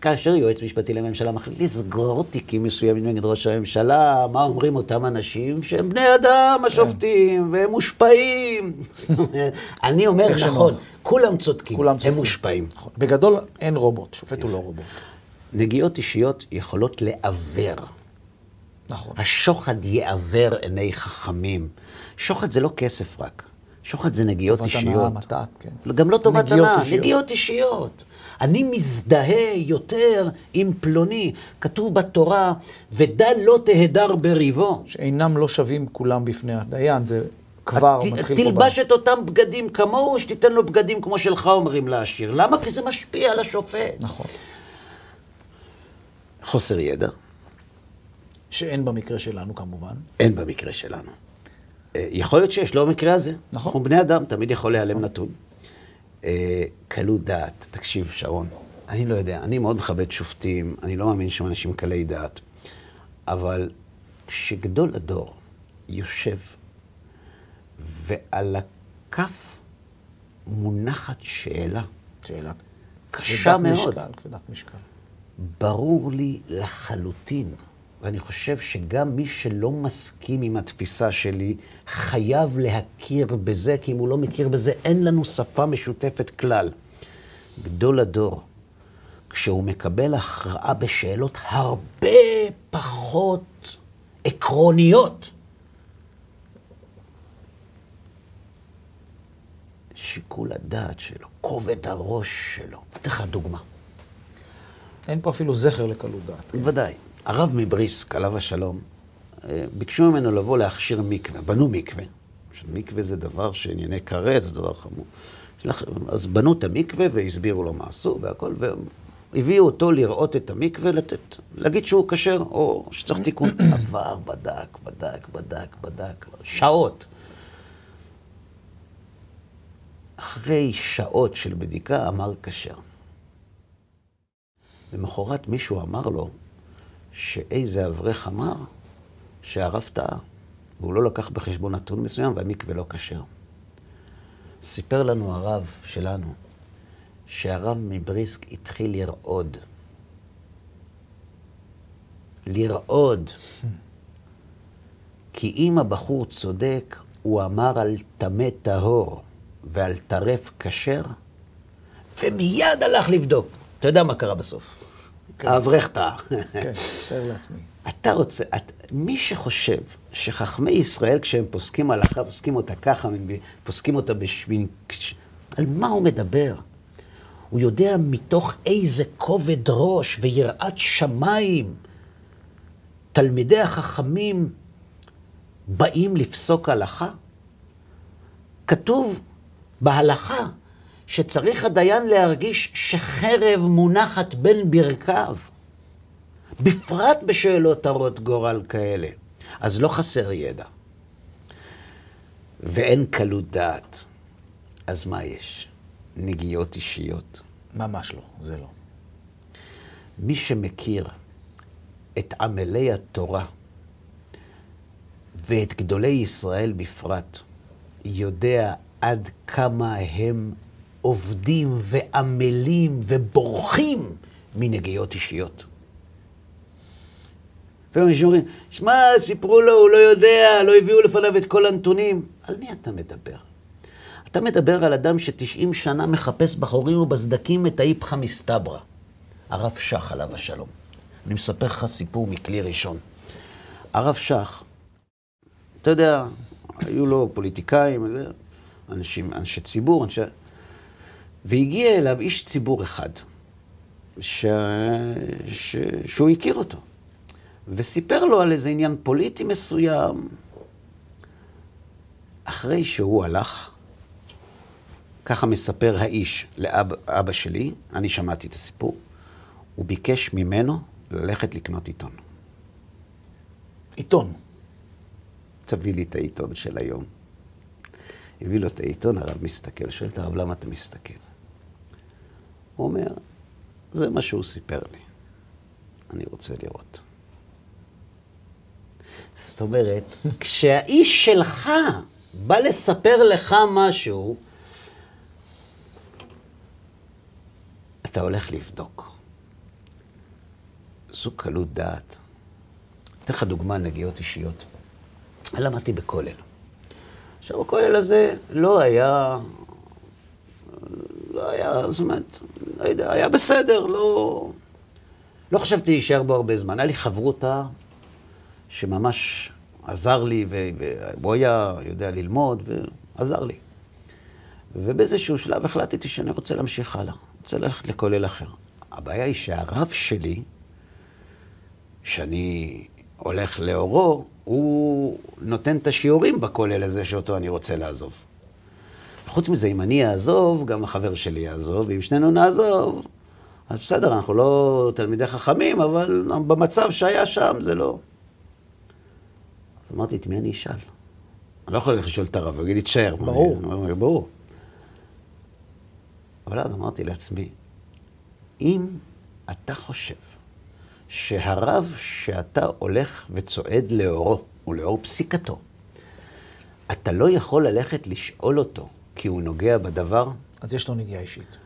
Speaker 1: כאשר יועץ משפטי לממשלה מחליט לסגור תיקים מסוימים נגד ראש הממשלה, מה אומרים אותם אנשים שהם בני אדם, השופטים, והם מושפעים. אני אומר. נכון, כולם צודקים,
Speaker 2: כולם
Speaker 1: הם
Speaker 2: צודקים.
Speaker 1: מושפעים.
Speaker 2: נכון. בגדול, אין רובוט, שופט הוא לא רובוט.
Speaker 1: נגיעות אישיות יכולות לעוור.
Speaker 2: נכון.
Speaker 1: השוחד יעוור עיני חכמים. שוחד זה לא כסף רק, שוחד זה נגיעות
Speaker 2: טובת
Speaker 1: אישיות.
Speaker 2: הנאה, מתת, כן.
Speaker 1: גם לא טובת הנאה. נגיעות אישיות. אני מזדהה יותר עם פלוני. כתוב בתורה, ודל לא תהדר בריבו.
Speaker 2: שאינם לא שווים כולם בפני הדיין, זה כבר
Speaker 1: ת-
Speaker 2: מתחיל פה...
Speaker 1: תלבש את אותם בגדים כמוהו, שתיתן לו בגדים כמו שלך, אומרים לעשיר. למה? כי זה משפיע על השופט.
Speaker 2: נכון.
Speaker 1: חוסר ידע,
Speaker 2: שאין במקרה שלנו כמובן.
Speaker 1: אין במקרה שלנו. אה, יכול להיות שיש, לא במקרה הזה.
Speaker 2: נכון.
Speaker 1: אנחנו בני אדם, תמיד יכול להיעלם נתון. אה, קלות דעת, תקשיב, שרון, אני לא יודע, אני מאוד מכבד שופטים, אני לא מאמין שהם אנשים קלי דעת, אבל כשגדול הדור יושב ועל הכף מונחת שאלה
Speaker 2: שאלה.
Speaker 1: קשה
Speaker 2: כבדת
Speaker 1: מאוד,
Speaker 2: משקל, כבדת משקל.
Speaker 1: ברור לי לחלוטין ואני חושב שגם מי שלא מסכים עם התפיסה שלי, חייב להכיר בזה, כי אם הוא לא מכיר בזה, אין לנו שפה משותפת כלל. גדול הדור, כשהוא מקבל הכרעה בשאלות הרבה פחות עקרוניות, שיקול הדעת שלו, כובד הראש שלו. אתן לך דוגמה.
Speaker 2: אין פה אפילו זכר לקלות דעת.
Speaker 1: בוודאי. הרב מבריסק, עליו השלום, אה, ביקשו ממנו לבוא להכשיר מקווה, בנו מקווה. מקווה זה דבר שענייני כרת, זה דבר חמור. אז בנו את המקווה והסבירו לו מה עשו והכל, והביאו אותו לראות את המקווה, לתת, להגיד שהוא כשר או שצריך תיקון. עבר, בדק, בדק, בדק, בדק, שעות. אחרי שעות של בדיקה אמר כשר. למחרת מישהו אמר לו שאיזה אברך אמר שהרב טעה, והוא לא לקח בחשבון נתון מסוים והמקווה לא כשר. סיפר לנו הרב שלנו שהרב מבריסק התחיל לרעוד. לרעוד. כי אם הבחור צודק, הוא אמר על טמא טהור ועל טרף כשר, ומיד הלך לבדוק. אתה יודע מה קרה בסוף. כן. האברך טעה.
Speaker 2: כן, תאר לעצמי.
Speaker 1: אתה רוצה, את, מי שחושב שחכמי ישראל, כשהם פוסקים הלכה, פוסקים אותה ככה, פוסקים אותה בשמין... על מה הוא מדבר? הוא יודע מתוך איזה כובד ראש ויראת שמיים תלמידי החכמים באים לפסוק הלכה? כתוב בהלכה שצריך הדיין להרגיש שחרב מונחת בין ברכיו. בפרט בשאלות הרות גורל כאלה. אז לא חסר ידע. ואין קלות דעת. אז מה יש? נגיעות אישיות.
Speaker 2: ממש לא, זה לא.
Speaker 1: מי שמכיר את עמלי התורה ואת גדולי ישראל בפרט, יודע עד כמה הם עובדים ועמלים ובורחים מנגיעות אישיות. לפעמים אנשים אומרים, שמע, סיפרו לו, הוא לא יודע, לא הביאו לפניו את כל הנתונים. על מי אתה מדבר? אתה מדבר על אדם שתשעים שנה מחפש בחורים ובסדקים את האיפכא מסתברא. הרב שך, עליו השלום. אני מספר לך סיפור מכלי ראשון. הרב שך, אתה יודע, היו לו פוליטיקאים, אנשים, אנשי ציבור, אנשי... והגיע אליו איש ציבור אחד, ש... ש... שהוא הכיר אותו. וסיפר לו על איזה עניין פוליטי מסוים. אחרי שהוא הלך, ככה מספר האיש לאבא שלי, אני שמעתי את הסיפור, הוא ביקש ממנו ללכת לקנות עיתון.
Speaker 2: עיתון?
Speaker 1: תביא לי את העיתון של היום. הביא לו את העיתון, הרב מסתכל, שואל את הרב, למה אתה מסתכל? הוא אומר, זה מה שהוא סיפר לי. אני רוצה לראות. זאת אומרת, כשהאיש שלך בא לספר לך משהו, אתה הולך לבדוק. זו קלות דעת. אתן לך דוגמה, נגיעות אישיות. למדתי בכולל. עכשיו, הכולל הזה לא היה, לא היה, זאת אומרת, לא יודע, היה בסדר, לא, לא חשבתי להישאר בו הרבה זמן. היה לי חברותה שממש עזר לי, והוא היה יודע ללמוד, ועזר לי. ובאיזשהו שלב החלטתי שאני רוצה להמשיך הלאה, רוצה ללכת לכולל אחר. הבעיה היא שהרב שלי, שאני הולך לאורו, הוא נותן את השיעורים בכולל הזה שאותו אני רוצה לעזוב. חוץ מזה, אם אני אעזוב, גם החבר שלי יעזוב, ואם שנינו נעזוב, אז בסדר, אנחנו לא תלמידי חכמים, אבל במצב שהיה שם זה לא... אז אמרתי, את מי אני אשאל? אני לא יכול ללכת לשאול את הרב, הוא יגיד לי, תשאר.
Speaker 2: ברור.
Speaker 1: אני אומר, ברור. אבל אז אמרתי לעצמי, אם אתה חושב שהרב שאתה הולך וצועד לאורו, ולאור פסיקתו, אתה לא יכול ללכת לשאול אותו כי הוא נוגע בדבר?
Speaker 2: אז יש לו נגיעה אישית.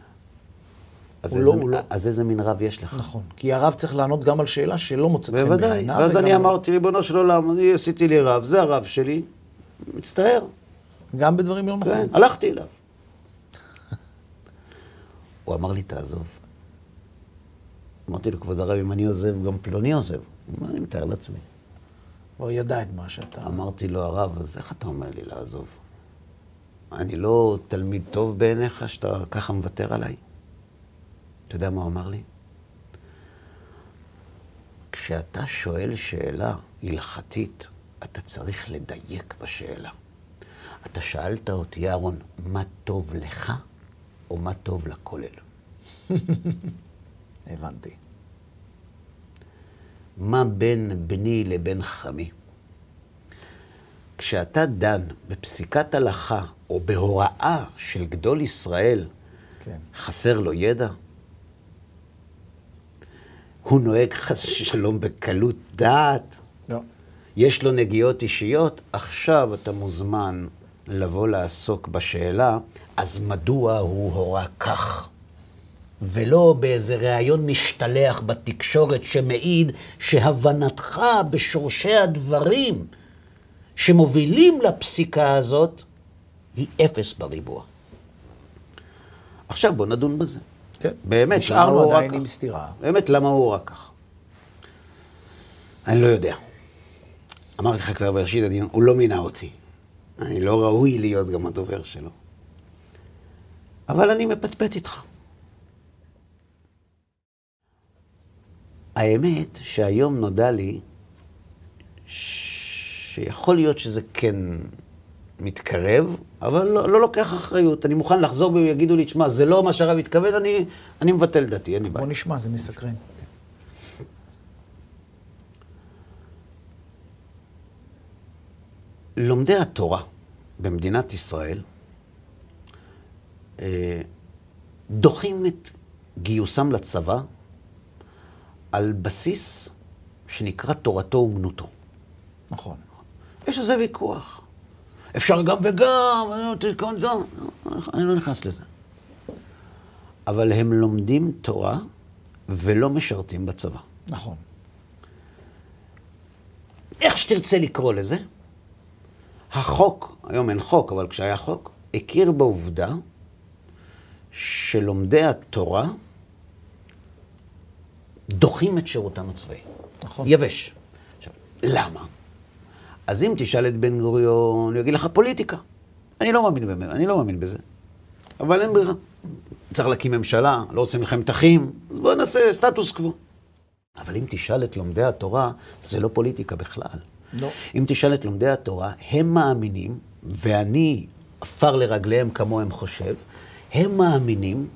Speaker 1: אז
Speaker 2: הוא
Speaker 1: איזה-
Speaker 2: לא- הוא לא.
Speaker 1: אז איזה מין רב יש לך?
Speaker 2: נכון. כי הרב צריך לענות גם על שאלה שלא מוצאת חן
Speaker 1: בוודאי.
Speaker 2: בעיניו.
Speaker 1: ואז
Speaker 2: וגם-
Speaker 1: אני אמרתי, ריבונו של עולם, אני עשיתי לי רב, זה הרב שלי, מצטער.
Speaker 2: גם בדברים לא
Speaker 1: כן,
Speaker 2: נכונים.
Speaker 1: הלכתי אליו. הוא אמר לי, תעזוב. אמרתי לו, כבוד הרב, אם אני עוזב, גם פלוני עוזב. הוא אני מתאר לעצמי.
Speaker 2: כבר ידע את מה שאתה...
Speaker 1: אמרתי לו, הרב, אז איך אתה אומר לי לעזוב? אני לא תלמיד טוב בעיניך שאתה ככה מוותר עליי? אתה יודע מה הוא אמר לי? כשאתה שואל שאלה הלכתית, אתה צריך לדייק בשאלה. אתה שאלת אותי, אהרון, מה טוב לך או מה טוב לכולל?
Speaker 2: הבנתי.
Speaker 1: מה בין בני לבין חמי? כשאתה דן בפסיקת הלכה או בהוראה של גדול ישראל,
Speaker 2: כן.
Speaker 1: חסר לו ידע? הוא נוהג חס ושלום בקלות דעת?
Speaker 2: לא.
Speaker 1: יש לו נגיעות אישיות? עכשיו אתה מוזמן לבוא לעסוק בשאלה, אז מדוע הוא הורה כך? ולא באיזה ראיון משתלח בתקשורת שמעיד שהבנתך בשורשי הדברים שמובילים לפסיקה הזאת היא אפס בריבוע. עכשיו בוא נדון בזה.
Speaker 2: כן.
Speaker 1: באמת, למה
Speaker 2: נשארנו
Speaker 1: הוא
Speaker 2: עדיין
Speaker 1: רק
Speaker 2: עם? סתירה.
Speaker 1: באמת, למה הוא רק כך? אני לא יודע. אמרתי לך כבר בראשית הדיון, הוא לא מינה אותי. אני לא ראוי להיות גם הדובר שלו. אבל אני מפטפט איתך. האמת שהיום נודע לי שיכול להיות שזה כן מתקרב, אבל לא, לא לוקח אחריות. אני מוכן לחזור בי ויגידו לי, תשמע, זה לא מה שהרב התכוון, אני, אני מבטל דעתי, אין לי בעיה.
Speaker 2: בוא נשמע, זה מסקרן.
Speaker 1: לומדי התורה במדינת ישראל אה, דוחים את גיוסם לצבא על בסיס שנקרא תורתו אומנותו.
Speaker 2: נכון.
Speaker 1: יש על זה ויכוח. אפשר גם וגם, גם, אני לא נכנס לזה. אבל הם לומדים תורה ולא משרתים בצבא.
Speaker 2: נכון.
Speaker 1: איך שתרצה לקרוא לזה, החוק, היום אין חוק, אבל כשהיה חוק, הכיר בעובדה שלומדי התורה דוחים את שירותם הצבאי.
Speaker 2: נכון.
Speaker 1: יבש. עכשיו, למה? אז אם תשאל את בן גוריון, הוא יגיד לך פוליטיקה. אני לא מאמין באמת, אני לא מאמין בזה. אבל אין ברירה. צריך להקים ממשלה, לא רוצים מלחמת אחים, אז בואו נעשה סטטוס קוו. אבל אם תשאל את לומדי התורה, זה לא פוליטיקה בכלל.
Speaker 2: לא.
Speaker 1: אם תשאל את לומדי התורה, הם מאמינים, ואני עפר לרגליהם כמוהם חושב, הם מאמינים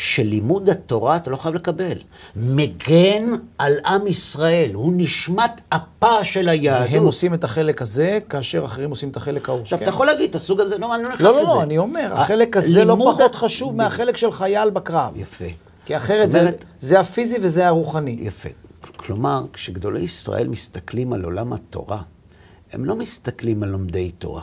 Speaker 1: שלימוד התורה אתה לא חייב לקבל. מגן על עם ישראל, הוא נשמת אפה של היהדות.
Speaker 2: הם עושים את החלק הזה, כאשר אחרים עושים את החלק ההוא.
Speaker 1: עכשיו,
Speaker 2: כן.
Speaker 1: אתה יכול להגיד, תעשו גם זה, לא, אני לא נכנס
Speaker 2: לא,
Speaker 1: לזה.
Speaker 2: לא, לא, אני אומר, החלק הזה לא פחות חשוב מהחלק של חייל בקרב.
Speaker 1: יפה.
Speaker 2: כי אחרת זה- זה הפיזי וזה הרוחני.
Speaker 1: יפה. כלומר, כשגדולי ישראל מסתכלים על עולם התורה, הם לא מסתכלים על לומדי תורה.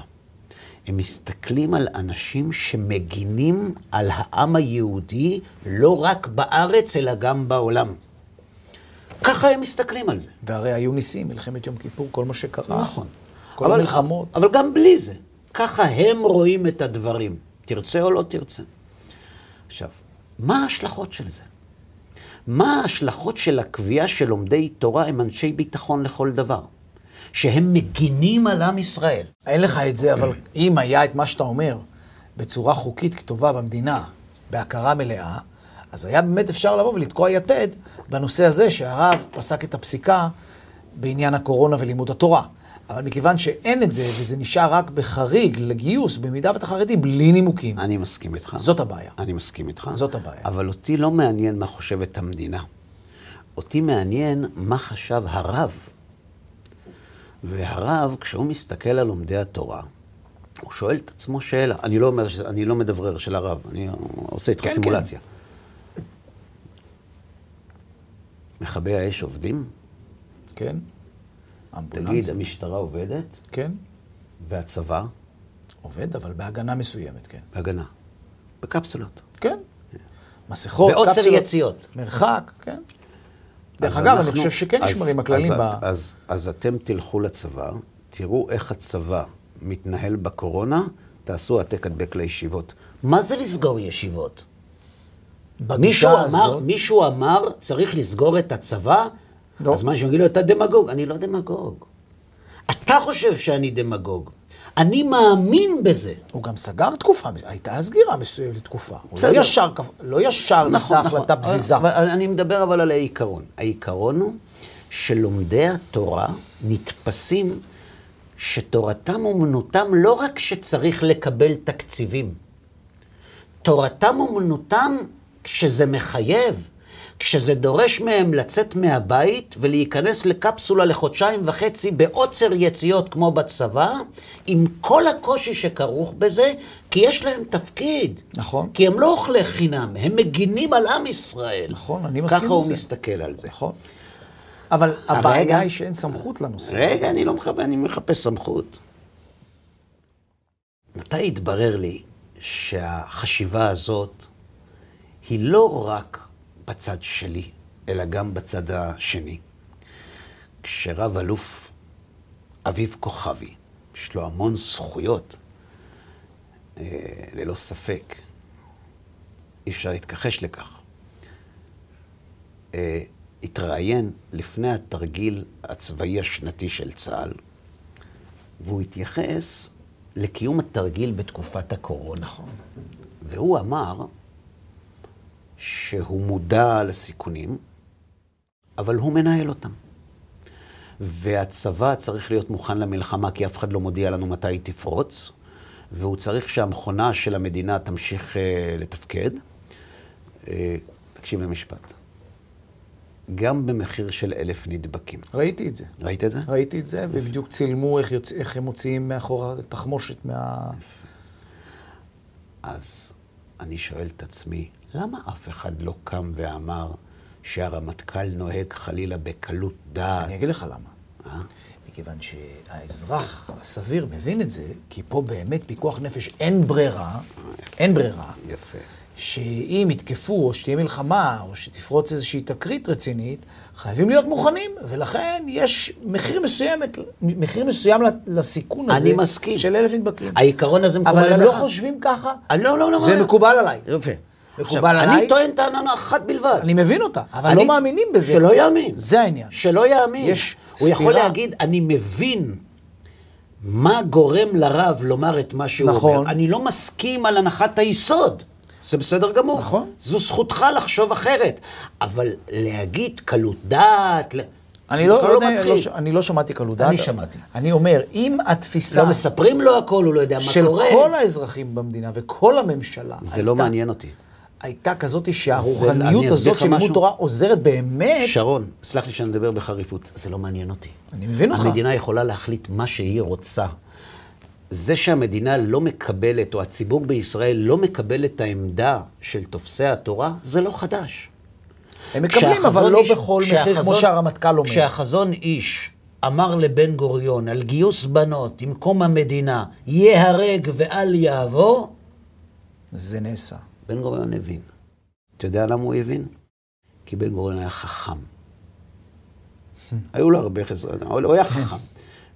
Speaker 1: הם מסתכלים על אנשים שמגינים על העם היהודי לא רק בארץ, אלא גם בעולם. ככה הם מסתכלים על זה.
Speaker 2: והרי היו ניסים, מלחמת יום כיפור, כל מה שקרה.
Speaker 1: נכון.
Speaker 2: כל
Speaker 1: אבל-
Speaker 2: המלחמות.
Speaker 1: אבל גם בלי זה, ככה הם רואים את הדברים. תרצה או לא תרצה. עכשיו, מה ההשלכות של זה? מה ההשלכות של הקביעה שלומדי תורה הם אנשי ביטחון לכל דבר? שהם מגינים על עם ישראל.
Speaker 2: אין לך את זה, אבל אם היה את מה שאתה אומר בצורה חוקית כתובה במדינה, בהכרה מלאה, אז היה באמת אפשר לבוא ולתקוע יתד בנושא הזה שהרב פסק את הפסיקה בעניין הקורונה ולימוד התורה. אבל מכיוון שאין את זה, וזה נשאר רק בחריג לגיוס, במידה ואתה חרדי, בלי נימוקים.
Speaker 1: אני מסכים איתך.
Speaker 2: זאת הבעיה.
Speaker 1: אני מסכים איתך.
Speaker 2: זאת הבעיה.
Speaker 1: אבל אותי לא מעניין מה חושבת המדינה. אותי מעניין מה חשב הרב. והרב, כשהוא מסתכל על לומדי התורה, הוא שואל את עצמו שאלה. אני לא אומר, ש- אני לא מדברר של הרב, אני עושה איתך
Speaker 2: כן,
Speaker 1: סימולציה. מכבי האש עובדים?
Speaker 2: כן?
Speaker 1: תגיד,
Speaker 2: אמבולנסים.
Speaker 1: המשטרה עובדת,
Speaker 2: כן?
Speaker 1: והצבא
Speaker 2: עובד, אבל בהגנה מסוימת, כן.
Speaker 1: בהגנה. בקפסולות.
Speaker 2: כן. מסכות,
Speaker 1: ועוצר
Speaker 2: קפסולות,
Speaker 1: יציאות.
Speaker 2: מרחק, כן. דרך
Speaker 1: אז
Speaker 2: אגב, אני
Speaker 1: אנחנו-
Speaker 2: חושב שכן
Speaker 1: אז-
Speaker 2: נשמרים הכללים
Speaker 1: אז,
Speaker 2: ב...
Speaker 1: אז, אז אתם תלכו לצבא, תראו איך הצבא מתנהל בקורונה, תעשו העתק הדבק לישיבות. מה זה לסגור ישיבות? מישהו אמר,
Speaker 2: הזאת-
Speaker 1: מישהו אמר, צריך לסגור את הצבא?
Speaker 2: לא.
Speaker 1: אז מה מישהו יגיד לו, אתה דמגוג. אני לא דמגוג. אתה חושב שאני דמגוג. אני מאמין בזה.
Speaker 2: הוא גם סגר תקופה, הייתה סגירה מסוימת לתקופה. הוא. לא ישר, לא ישר נתנה החלטה פזיזה.
Speaker 1: אבל אני מדבר אבל על העיקרון. העיקרון הוא שלומדי התורה נתפסים שתורתם אומנותם לא רק שצריך לקבל תקציבים, תורתם אומנותם כשזה מחייב, כשזה דורש מהם לצאת מהבית ולהיכנס לקפסולה לחודשיים וחצי בעוצר יציאות כמו בצבא, עם כל הקושי שכרוך בזה, כי יש להם תפקיד.
Speaker 2: נכון.
Speaker 1: כי הם לא אוכלי חינם, הם מגינים על עם ישראל.
Speaker 2: נכון, אני מסכים
Speaker 1: ככה הוא
Speaker 2: עם זה.
Speaker 1: מסתכל על זה.
Speaker 2: נכון. אבל הבעיה היא שאין סמכות לנושא.
Speaker 1: רגע, אני לא מחפש, אני מחפש סמכות. מתי התברר לי שהחשיבה הזאת היא לא רק בצד שלי, אלא גם בצד השני? כשרב אלוף אביב כוכבי, יש לו המון זכויות, אה, ללא ספק, אי אפשר להתכחש לכך. אה, התראיין לפני התרגיל הצבאי השנתי של צה"ל, והוא התייחס לקיום התרגיל בתקופת הקורונה.
Speaker 2: נכון.
Speaker 1: והוא אמר שהוא מודע לסיכונים, אבל הוא מנהל אותם. והצבא צריך להיות מוכן למלחמה, כי אף אחד לא מודיע לנו מתי היא תפרוץ, והוא צריך שהמכונה של המדינה תמשיך אה, לתפקד. אה, תקשיב למשפט. גם במחיר של אלף נדבקים.
Speaker 2: ראיתי את זה.
Speaker 1: ראית את זה?
Speaker 2: ראיתי את זה, ובדיוק צילמו איך, יוצ... איך הם מוציאים מאחורה תחמושת מה...
Speaker 1: אז אני שואל את עצמי, למה אף אחד לא קם ואמר שהרמטכ"ל נוהג חלילה בקלות דעת?
Speaker 2: אני אגיד לך למה.
Speaker 1: אה?
Speaker 2: מכיוון שהאזרח הסביר מבין את זה, כי פה באמת פיקוח נפש אין ברירה, אין ברירה,
Speaker 1: יפה.
Speaker 2: שאם יתקפו, או שתהיה מלחמה, או שתפרוץ איזושהי תקרית רצינית, חייבים להיות מוכנים, ולכן יש מחיר, מסוימת, מחיר מסוים לסיכון הזה,
Speaker 1: אני מסכים.
Speaker 2: של אלף נדבקים.
Speaker 1: העיקרון הזה מקובל
Speaker 2: אבל
Speaker 1: עליך?
Speaker 2: הם לא חושבים ככה,
Speaker 1: אה, לא, לא, לא.
Speaker 2: זה
Speaker 1: מה?
Speaker 2: מקובל עליי.
Speaker 1: יפה.
Speaker 2: מקובל
Speaker 1: עכשיו,
Speaker 2: עליי.
Speaker 1: אני טוען טענה אחת בלבד.
Speaker 2: אני מבין אותה, אבל
Speaker 1: אני-
Speaker 2: לא מאמינים בזה.
Speaker 1: שלא יאמין.
Speaker 2: זה העניין.
Speaker 1: שלא יאמין.
Speaker 2: יש
Speaker 1: הוא יכול
Speaker 2: סתירה.
Speaker 1: להגיד, אני מבין מה גורם לרב לומר את מה שהוא
Speaker 2: נכון.
Speaker 1: אומר. אני לא מסכים על הנחת היסוד. זה בסדר גמור.
Speaker 2: נכון.
Speaker 1: זו זכותך לחשוב אחרת. אבל להגיד קלות דעת...
Speaker 2: אני לא, לא יודע. לא, ש- אני לא שמעתי קלות דעת.
Speaker 1: אני שמעתי.
Speaker 2: אני אומר, אם התפיסה
Speaker 1: לא מספרים לו הכל, הוא לא יודע מה
Speaker 2: של
Speaker 1: קורה.
Speaker 2: כל האזרחים במדינה וכל הממשלה,
Speaker 1: זה לא
Speaker 2: הייתה-
Speaker 1: מעניין אותי.
Speaker 2: הייתה כזאת שהרוחניות הזאת של לימוד. תורה עוזרת באמת.
Speaker 1: שרון, סלח לי שאני מדבר בחריפות, זה לא מעניין אותי.
Speaker 2: אני מבין אותך.
Speaker 1: המדינה יכולה להחליט מה שהיא רוצה. זה שהמדינה לא מקבלת, או הציבור בישראל לא מקבל את העמדה של תופסי התורה, זה לא חדש.
Speaker 2: הם מקבלים, אבל לא
Speaker 1: איש-
Speaker 2: בכל מחיר, כמו שהרמטכ"ל אומר.
Speaker 1: כשהחזון איש אמר לבן גוריון על גיוס בנות עם קום המדינה, ייהרג ואל יעבור,
Speaker 2: זה נעשה.
Speaker 1: בן גוריון הבין. אתה יודע למה הוא הבין? כי בן גוריון היה חכם. היו לו הרבה חסרונות, אבל הוא היה חכם.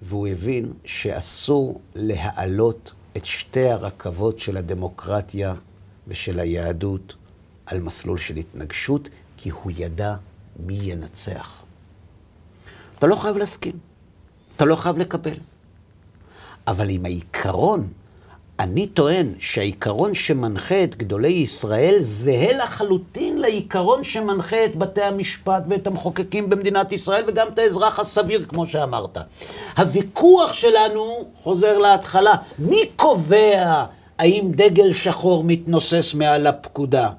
Speaker 1: והוא הבין שאסור להעלות את שתי הרכבות של הדמוקרטיה ושל היהדות על מסלול של התנגשות, כי הוא ידע מי ינצח. אתה לא חייב להסכים, אתה לא חייב לקבל. אבל עם העיקרון, אני טוען שהעיקרון שמנחה את גדולי ישראל זהה לחלוטין לעיקרון שמנחה את בתי המשפט ואת המחוקקים במדינת ישראל וגם את האזרח הסביר, כמו שאמרת. הוויכוח שלנו חוזר להתחלה. מי קובע האם דגל שחור מתנוסס מעל הפקודה?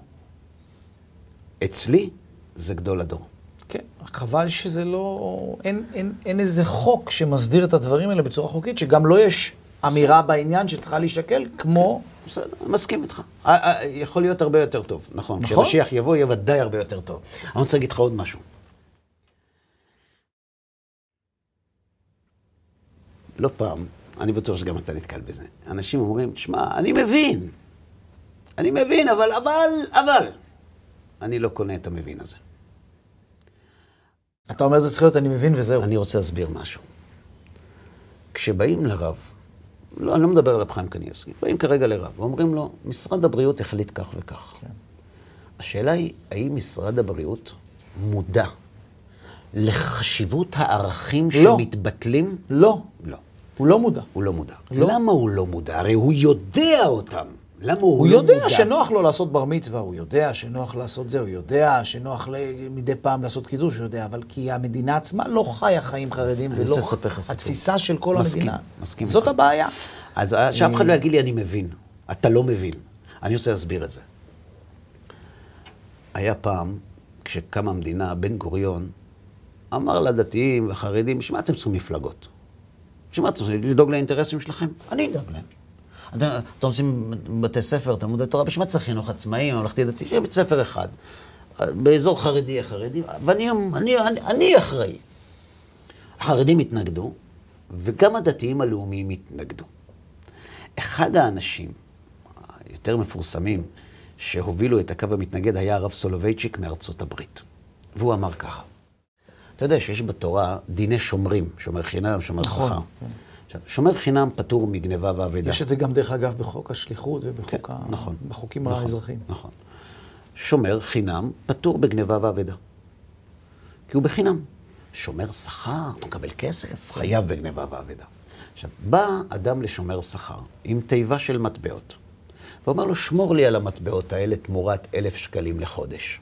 Speaker 1: אצלי זה גדול הדור.
Speaker 2: כן, רק חבל שזה לא... אין, אין, אין איזה חוק שמסדיר את הדברים האלה בצורה חוקית, שגם לא יש אמירה בעניין שצריכה להישקל, כמו...
Speaker 1: בסדר, מסכים איתך. אה, אה, יכול להיות הרבה יותר טוב, נכון.
Speaker 2: נכון.
Speaker 1: כשמשיח יבוא, יהיה ודאי הרבה יותר טוב. אני רוצה להגיד לך עוד משהו. לא פעם, אני בטוח שגם אתה נתקל בזה. אנשים אומרים, שמע, אני מבין. אני מבין, אבל, אבל, אבל. אני לא קונה את המבין הזה.
Speaker 2: אתה אומר זה צריך להיות אני מבין וזהו.
Speaker 1: אני רוצה להסביר משהו. כשבאים לרב, לא, אני לא מדבר על רב חיים קניאבסקי, באים כרגע לרב ואומרים לו, משרד הבריאות החליט כך וכך.
Speaker 2: כן.
Speaker 1: השאלה היא, האם משרד הבריאות מודע לחשיבות הערכים
Speaker 2: לא.
Speaker 1: שמתבטלים?
Speaker 2: לא,
Speaker 1: לא.
Speaker 2: הוא לא מודע.
Speaker 1: הוא לא מודע.
Speaker 2: לא.
Speaker 1: למה הוא לא מודע? הרי הוא יודע אותם. למה הוא,
Speaker 2: הוא
Speaker 1: לא
Speaker 2: יודע
Speaker 1: מודע?
Speaker 2: שנוח לו לעשות בר מצווה, הוא יודע שנוח לעשות זה, הוא יודע שנוח ל- מדי פעם לעשות קידוש, הוא יודע, אבל כי המדינה עצמה לא חיה חיים חרדים,
Speaker 1: אני
Speaker 2: ולא. התפיסה של כל
Speaker 1: מסכים,
Speaker 2: המדינה.
Speaker 1: מסכים
Speaker 2: זאת
Speaker 1: איתך.
Speaker 2: הבעיה.
Speaker 1: אז אה, שאף אחד לא יגיד לי, אני מבין. אתה לא מבין. אני רוצה להסביר את זה. היה פעם, כשקמה המדינה, בן גוריון אמר לדתיים והחרדים, בשביל מה אתם צריכים מפלגות? בשביל מה אתם צריכים לדאוג לאינטרסים שלכם? אני אדאג להם. אתם, אתם רוצים בתי ספר, תלמודי תורה, בשביל מה צריך חינוך עצמאי, ממלכתי דתי? שיהיה בית ספר אחד. באזור חרדי יהיה חרדי, ואני אני, אני, אני אחראי. החרדים התנגדו, וגם הדתיים הלאומיים התנגדו. אחד האנשים היותר מפורסמים שהובילו את הקו המתנגד היה הרב סולובייצ'יק מארצות הברית. והוא אמר ככה, אתה יודע שיש בתורה דיני שומרים, שומר חינם, שומר
Speaker 2: נכון,
Speaker 1: שכר.
Speaker 2: כן.
Speaker 1: עכשיו, שומר חינם פטור מגניבה ואבדה.
Speaker 2: יש את זה גם, דרך אגב, בחוק השליחות ובחוק
Speaker 1: כן,
Speaker 2: ה...
Speaker 1: נכון. נכון,
Speaker 2: האזרחיים.
Speaker 1: נכון. שומר חינם פטור בגניבה ואבדה. כי הוא בחינם. שומר שכר, אתה מקבל כסף, חייב בגניבה ואבדה. עכשיו, בא אדם לשומר שכר עם תיבה של מטבעות, ואומר לו, שמור לי על המטבעות האלה תמורת אלף שקלים לחודש.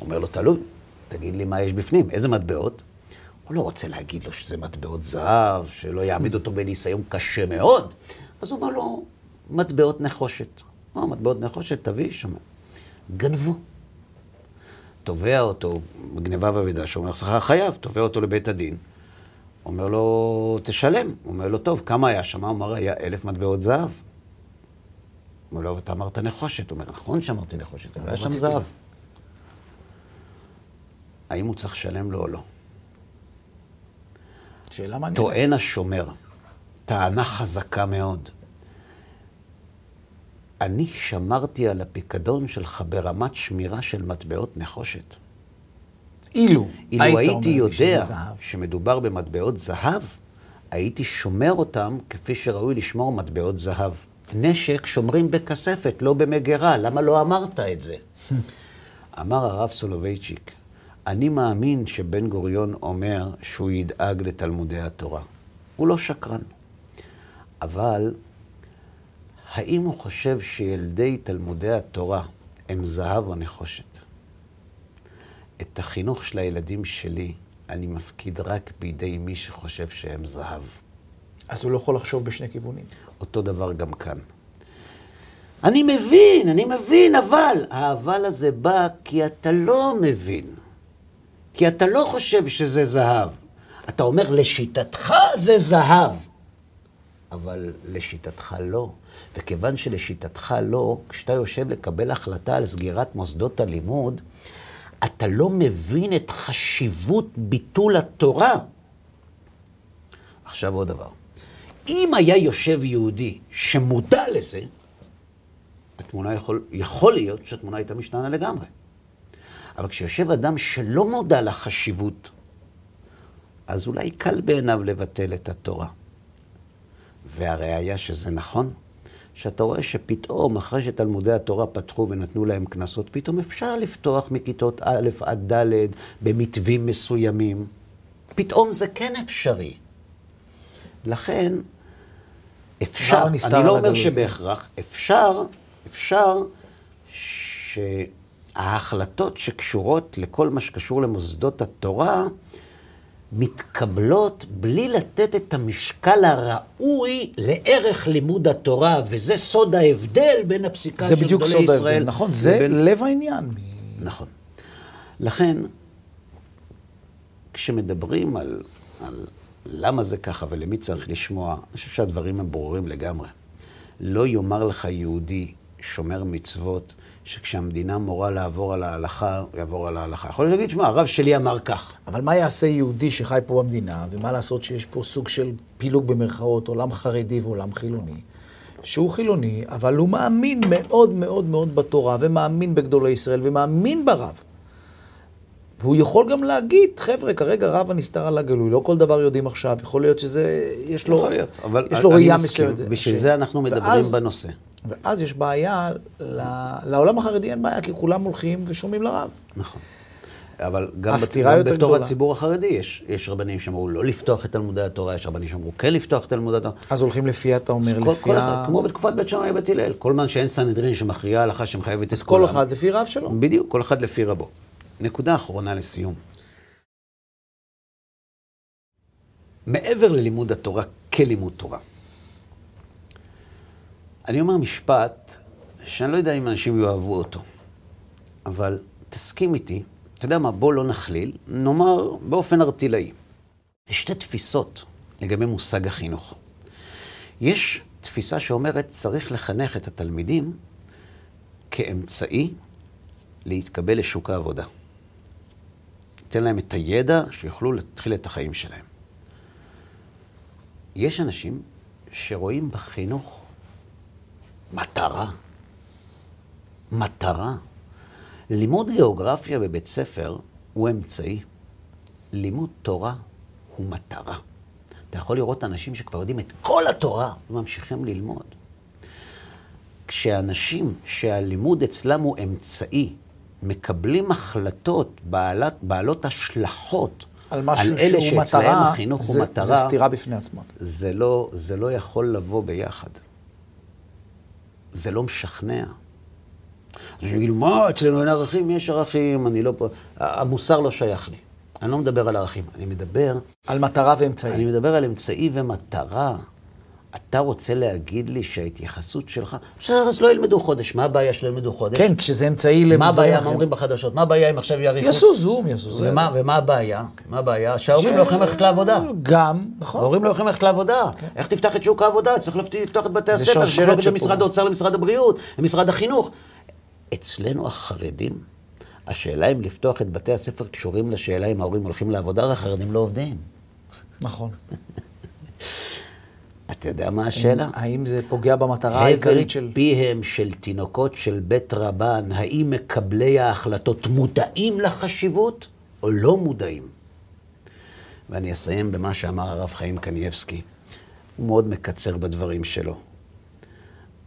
Speaker 1: אומר לו, תלוי, תגיד לי מה יש בפנים, איזה מטבעות? הוא לא רוצה להגיד לו שזה מטבעות זהב, שלא יעמיד אותו בניסיון קשה מאוד. אז הוא אומר לו, מטבעות נחושת. מה, מטבעות נחושת? תביא, שומר. גנבו. תובע אותו, גניבה ואבידה, שאומר שכר חייב, תובע אותו לבית הדין. אומר לו, תשלם. הוא אומר לו, טוב, כמה היה שם? הוא אמר, היה אלף מטבעות זהב. אומר לו, אתה אמרת נחושת. הוא אומר, נכון שאמרתי נחושת, אבל היה שם זהב. האם הוא צריך לשלם לו או לא?
Speaker 2: שאלה מעניינת.
Speaker 1: טוען השומר, טענה חזקה מאוד. אני שמרתי על הפיקדון שלך ברמת שמירה של מטבעות נחושת.
Speaker 2: אילו,
Speaker 1: אילו
Speaker 2: היית
Speaker 1: הייתי יודע. שמדובר במטבעות זהב, הייתי שומר אותם כפי שראוי לשמור מטבעות זהב. נשק שומרים בכספת, לא במגירה, למה לא אמרת את זה? אמר הרב סולובייצ'יק, אני מאמין שבן גוריון אומר שהוא ידאג לתלמודי התורה. הוא לא שקרן. אבל האם הוא חושב שילדי תלמודי התורה הם זהב או נחושת? את החינוך של הילדים שלי אני מפקיד רק בידי מי שחושב שהם זהב.
Speaker 2: אז הוא לא יכול לחשוב בשני כיוונים.
Speaker 1: אותו דבר גם כאן. אני מבין, אני מבין, אבל האבל הזה בא כי אתה לא מבין. כי אתה לא חושב שזה זהב. אתה אומר, לשיטתך זה זהב. אבל לשיטתך לא. וכיוון שלשיטתך לא, כשאתה יושב לקבל החלטה על סגירת מוסדות הלימוד, אתה לא מבין את חשיבות ביטול התורה. עכשיו עוד דבר. אם היה יושב יהודי שמודע לזה, התמונה יכול, יכול להיות שהתמונה הייתה משתנה לגמרי. אבל כשיושב אדם שלא מודע לחשיבות, אז אולי קל בעיניו לבטל את התורה. והראיה שזה נכון, שאתה רואה שפתאום, אחרי שתלמודי התורה פתחו ונתנו להם קנסות, פתאום אפשר לפתוח מכיתות א' עד ד' במתווים מסוימים. פתאום זה כן אפשרי. לכן, אפשר, אני לא אומר. שבהכרח, אפשר, אפשר שההחלטות שקשורות לכל מה שקשור למוסדות התורה, מתקבלות בלי לתת את המשקל הראוי לערך לימוד התורה, וזה סוד ההבדל בין הפסיקה
Speaker 2: זה
Speaker 1: של
Speaker 2: בדיוק
Speaker 1: גדולי
Speaker 2: סוד
Speaker 1: ישראל.
Speaker 2: ההבדל, נכון? זה
Speaker 1: לבין-
Speaker 2: לב העניין.
Speaker 1: נכון. לכן, כשמדברים על, על למה זה ככה ולמי צריך לשמוע, אני חושב שהדברים הם ברורים לגמרי. לא יאמר לך יהודי שומר מצוות, שכשהמדינה מורה לעבור על ההלכה, יעבור על ההלכה. יכול להגיד, שמע, הרב שלי אמר כך.
Speaker 2: אבל מה יעשה יהודי שחי פה במדינה, ומה לעשות שיש פה סוג של פילוג במרכאות, עולם חרדי ועולם חילוני, שהוא חילוני, אבל הוא מאמין מאוד מאוד מאוד בתורה, ומאמין בגדולי ישראל, ומאמין ברב. והוא יכול גם להגיד, חבר'ה, כרגע רב הנסתר על הגלוי, לא כל דבר יודעים עכשיו, יכול להיות שזה, יש לו,
Speaker 1: יכול להיות, אבל
Speaker 2: יש לו ראייה מסוימת.
Speaker 1: בשביל
Speaker 2: ש-
Speaker 1: זה אנחנו מדברים
Speaker 2: ואז-
Speaker 1: בנושא.
Speaker 2: ואז יש בעיה, לעולם החרדי אין בעיה, כי כולם הולכים ושומעים לרב.
Speaker 1: נכון. אבל גם,
Speaker 2: הסתירה
Speaker 1: בת- גם בתור
Speaker 2: גדולה.
Speaker 1: הציבור החרדי יש, יש רבנים שאמרו לא לפתוח את תלמודי התורה, יש רבנים שאמרו כן לפתוח את תלמודי התורה.
Speaker 2: אז הולכים לפי, אתה אומר,
Speaker 1: כל,
Speaker 2: לפי
Speaker 1: כל
Speaker 2: ה...
Speaker 1: אחד, כמו בתקופת בית שמאי ובית הלל, כל זמן שאין סנהדרין שמכריעה הלכה שמחייבת את
Speaker 2: אז כל אחד לפי רב שלו.
Speaker 1: בדיוק, כל אחד לפי רבו. נקודה אחרונה לסיום. מעבר ללימוד התורה כלימוד תורה, אני אומר משפט שאני לא יודע אם אנשים יאהבו אותו, אבל תסכים איתי, אתה יודע מה, בוא לא נכליל, נאמר באופן ארטילאי. יש שתי תפיסות לגבי מושג החינוך. יש תפיסה שאומרת, צריך לחנך את התלמידים כאמצעי להתקבל לשוק העבודה. תן להם את הידע שיוכלו להתחיל את החיים שלהם. יש אנשים שרואים בחינוך מטרה. מטרה. לימוד גיאוגרפיה בבית ספר הוא אמצעי. לימוד תורה הוא מטרה. אתה יכול לראות אנשים שכבר יודעים את כל התורה וממשיכים ללמוד. כשאנשים שהלימוד אצלם הוא אמצעי, מקבלים החלטות בעלת, בעלות השלכות
Speaker 2: על
Speaker 1: על אלה שאצלם
Speaker 2: מטרה,
Speaker 1: החינוך
Speaker 2: זה,
Speaker 1: הוא מטרה,
Speaker 2: זה סתירה בפני עצמה.
Speaker 1: זה לא, זה לא יכול לבוא ביחד. זה לא משכנע. אז יגידו, מה, אצלנו אין ערכים? יש ערכים, אני לא פה... המוסר לא שייך לי. אני לא מדבר על ערכים, אני מדבר,
Speaker 2: על מטרה ואמצעי.
Speaker 1: אני מדבר על אמצעי ומטרה. אתה רוצה להגיד לי שההתייחסות שלך... בסדר, אז לא ילמדו חודש. מה הבעיה שלא ילמדו חודש?
Speaker 2: כן, כשזה אמצעי למובן
Speaker 1: מה הבעיה? מה אומרים בחדשות? מה הבעיה אם עכשיו יאריכו?
Speaker 2: יעשו זום, יעשו זום.
Speaker 1: ומה, ומה הבעיה? מה הבעיה? שההורים לא יכולים ללכת לעבודה.
Speaker 2: גם, נכון.
Speaker 1: ההורים לא יכולים ללכת לעבודה. איך תפתח את שוק העבודה? צריך לפתוח את בתי
Speaker 2: זה
Speaker 1: הספר, צריך
Speaker 2: שרשרת שפה.
Speaker 1: למשרד האוצר, למשרד הבריאות, למשרד החינוך. אצלנו החרדים, השאלה אם לפתוח את בתי הספר קשורים לשאלה אם ההורים הולכים לעבודה, החרדים לא עובדים.
Speaker 2: נכון.
Speaker 1: אתה יודע מה השאלה?
Speaker 2: האם זה פוגע במטרה
Speaker 1: הבל
Speaker 2: העיקרית של...
Speaker 1: פיהם של תינוקות של בית רבן, האם מקבלי ההחלטות מודעים לחשיבות או לא מודעים? ואני אסיים במה שאמר הרב חיים קנייבסקי. הוא מאוד מקצר בדברים שלו.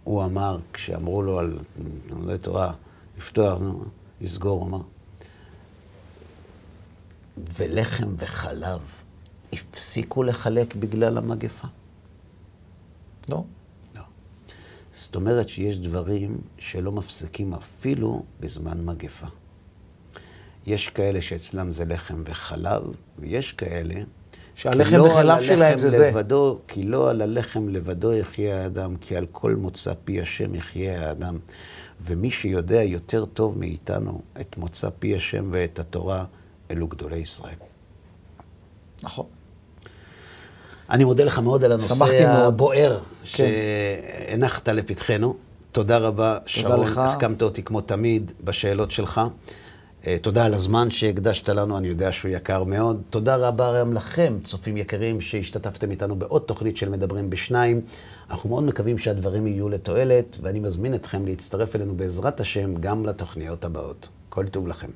Speaker 1: הוא אמר, כשאמרו לו על לומדי תורה, לפתוח, נו, לסגור, הוא אמר, ולחם וחלב הפסיקו לחלק בגלל המגפה?
Speaker 2: לא.
Speaker 1: לא. זאת אומרת שיש דברים שלא מפסיקים אפילו בזמן מגפה. יש כאלה שאצלם זה לחם וחלב, ויש כאלה...
Speaker 2: שהלחם
Speaker 1: לא
Speaker 2: וחלב שלהם זה זה.
Speaker 1: לבדו, כי לא על הלחם לבדו יחיה האדם, כי על כל מוצא פי השם יחיה האדם. ומי שיודע יותר טוב מאיתנו את מוצא פי השם ואת התורה, אלו גדולי ישראל.
Speaker 2: נכון.
Speaker 1: אני מודה לך מאוד על הנושא. הבוער
Speaker 2: כן.
Speaker 1: שהנחת לפתחנו. תודה רבה, שרון.
Speaker 2: לך.
Speaker 1: החכמת אותי כמו תמיד בשאלות שלך. אה, תודה על הזמן שהקדשת לנו, אני יודע שהוא יקר מאוד. תודה רבה גם לכם, צופים יקרים, שהשתתפתם איתנו בעוד תוכנית של מדברים בשניים. אנחנו מאוד מקווים שהדברים יהיו לתועלת, ואני מזמין אתכם להצטרף אלינו בעזרת השם גם לתוכניות הבאות. כל טוב לכם.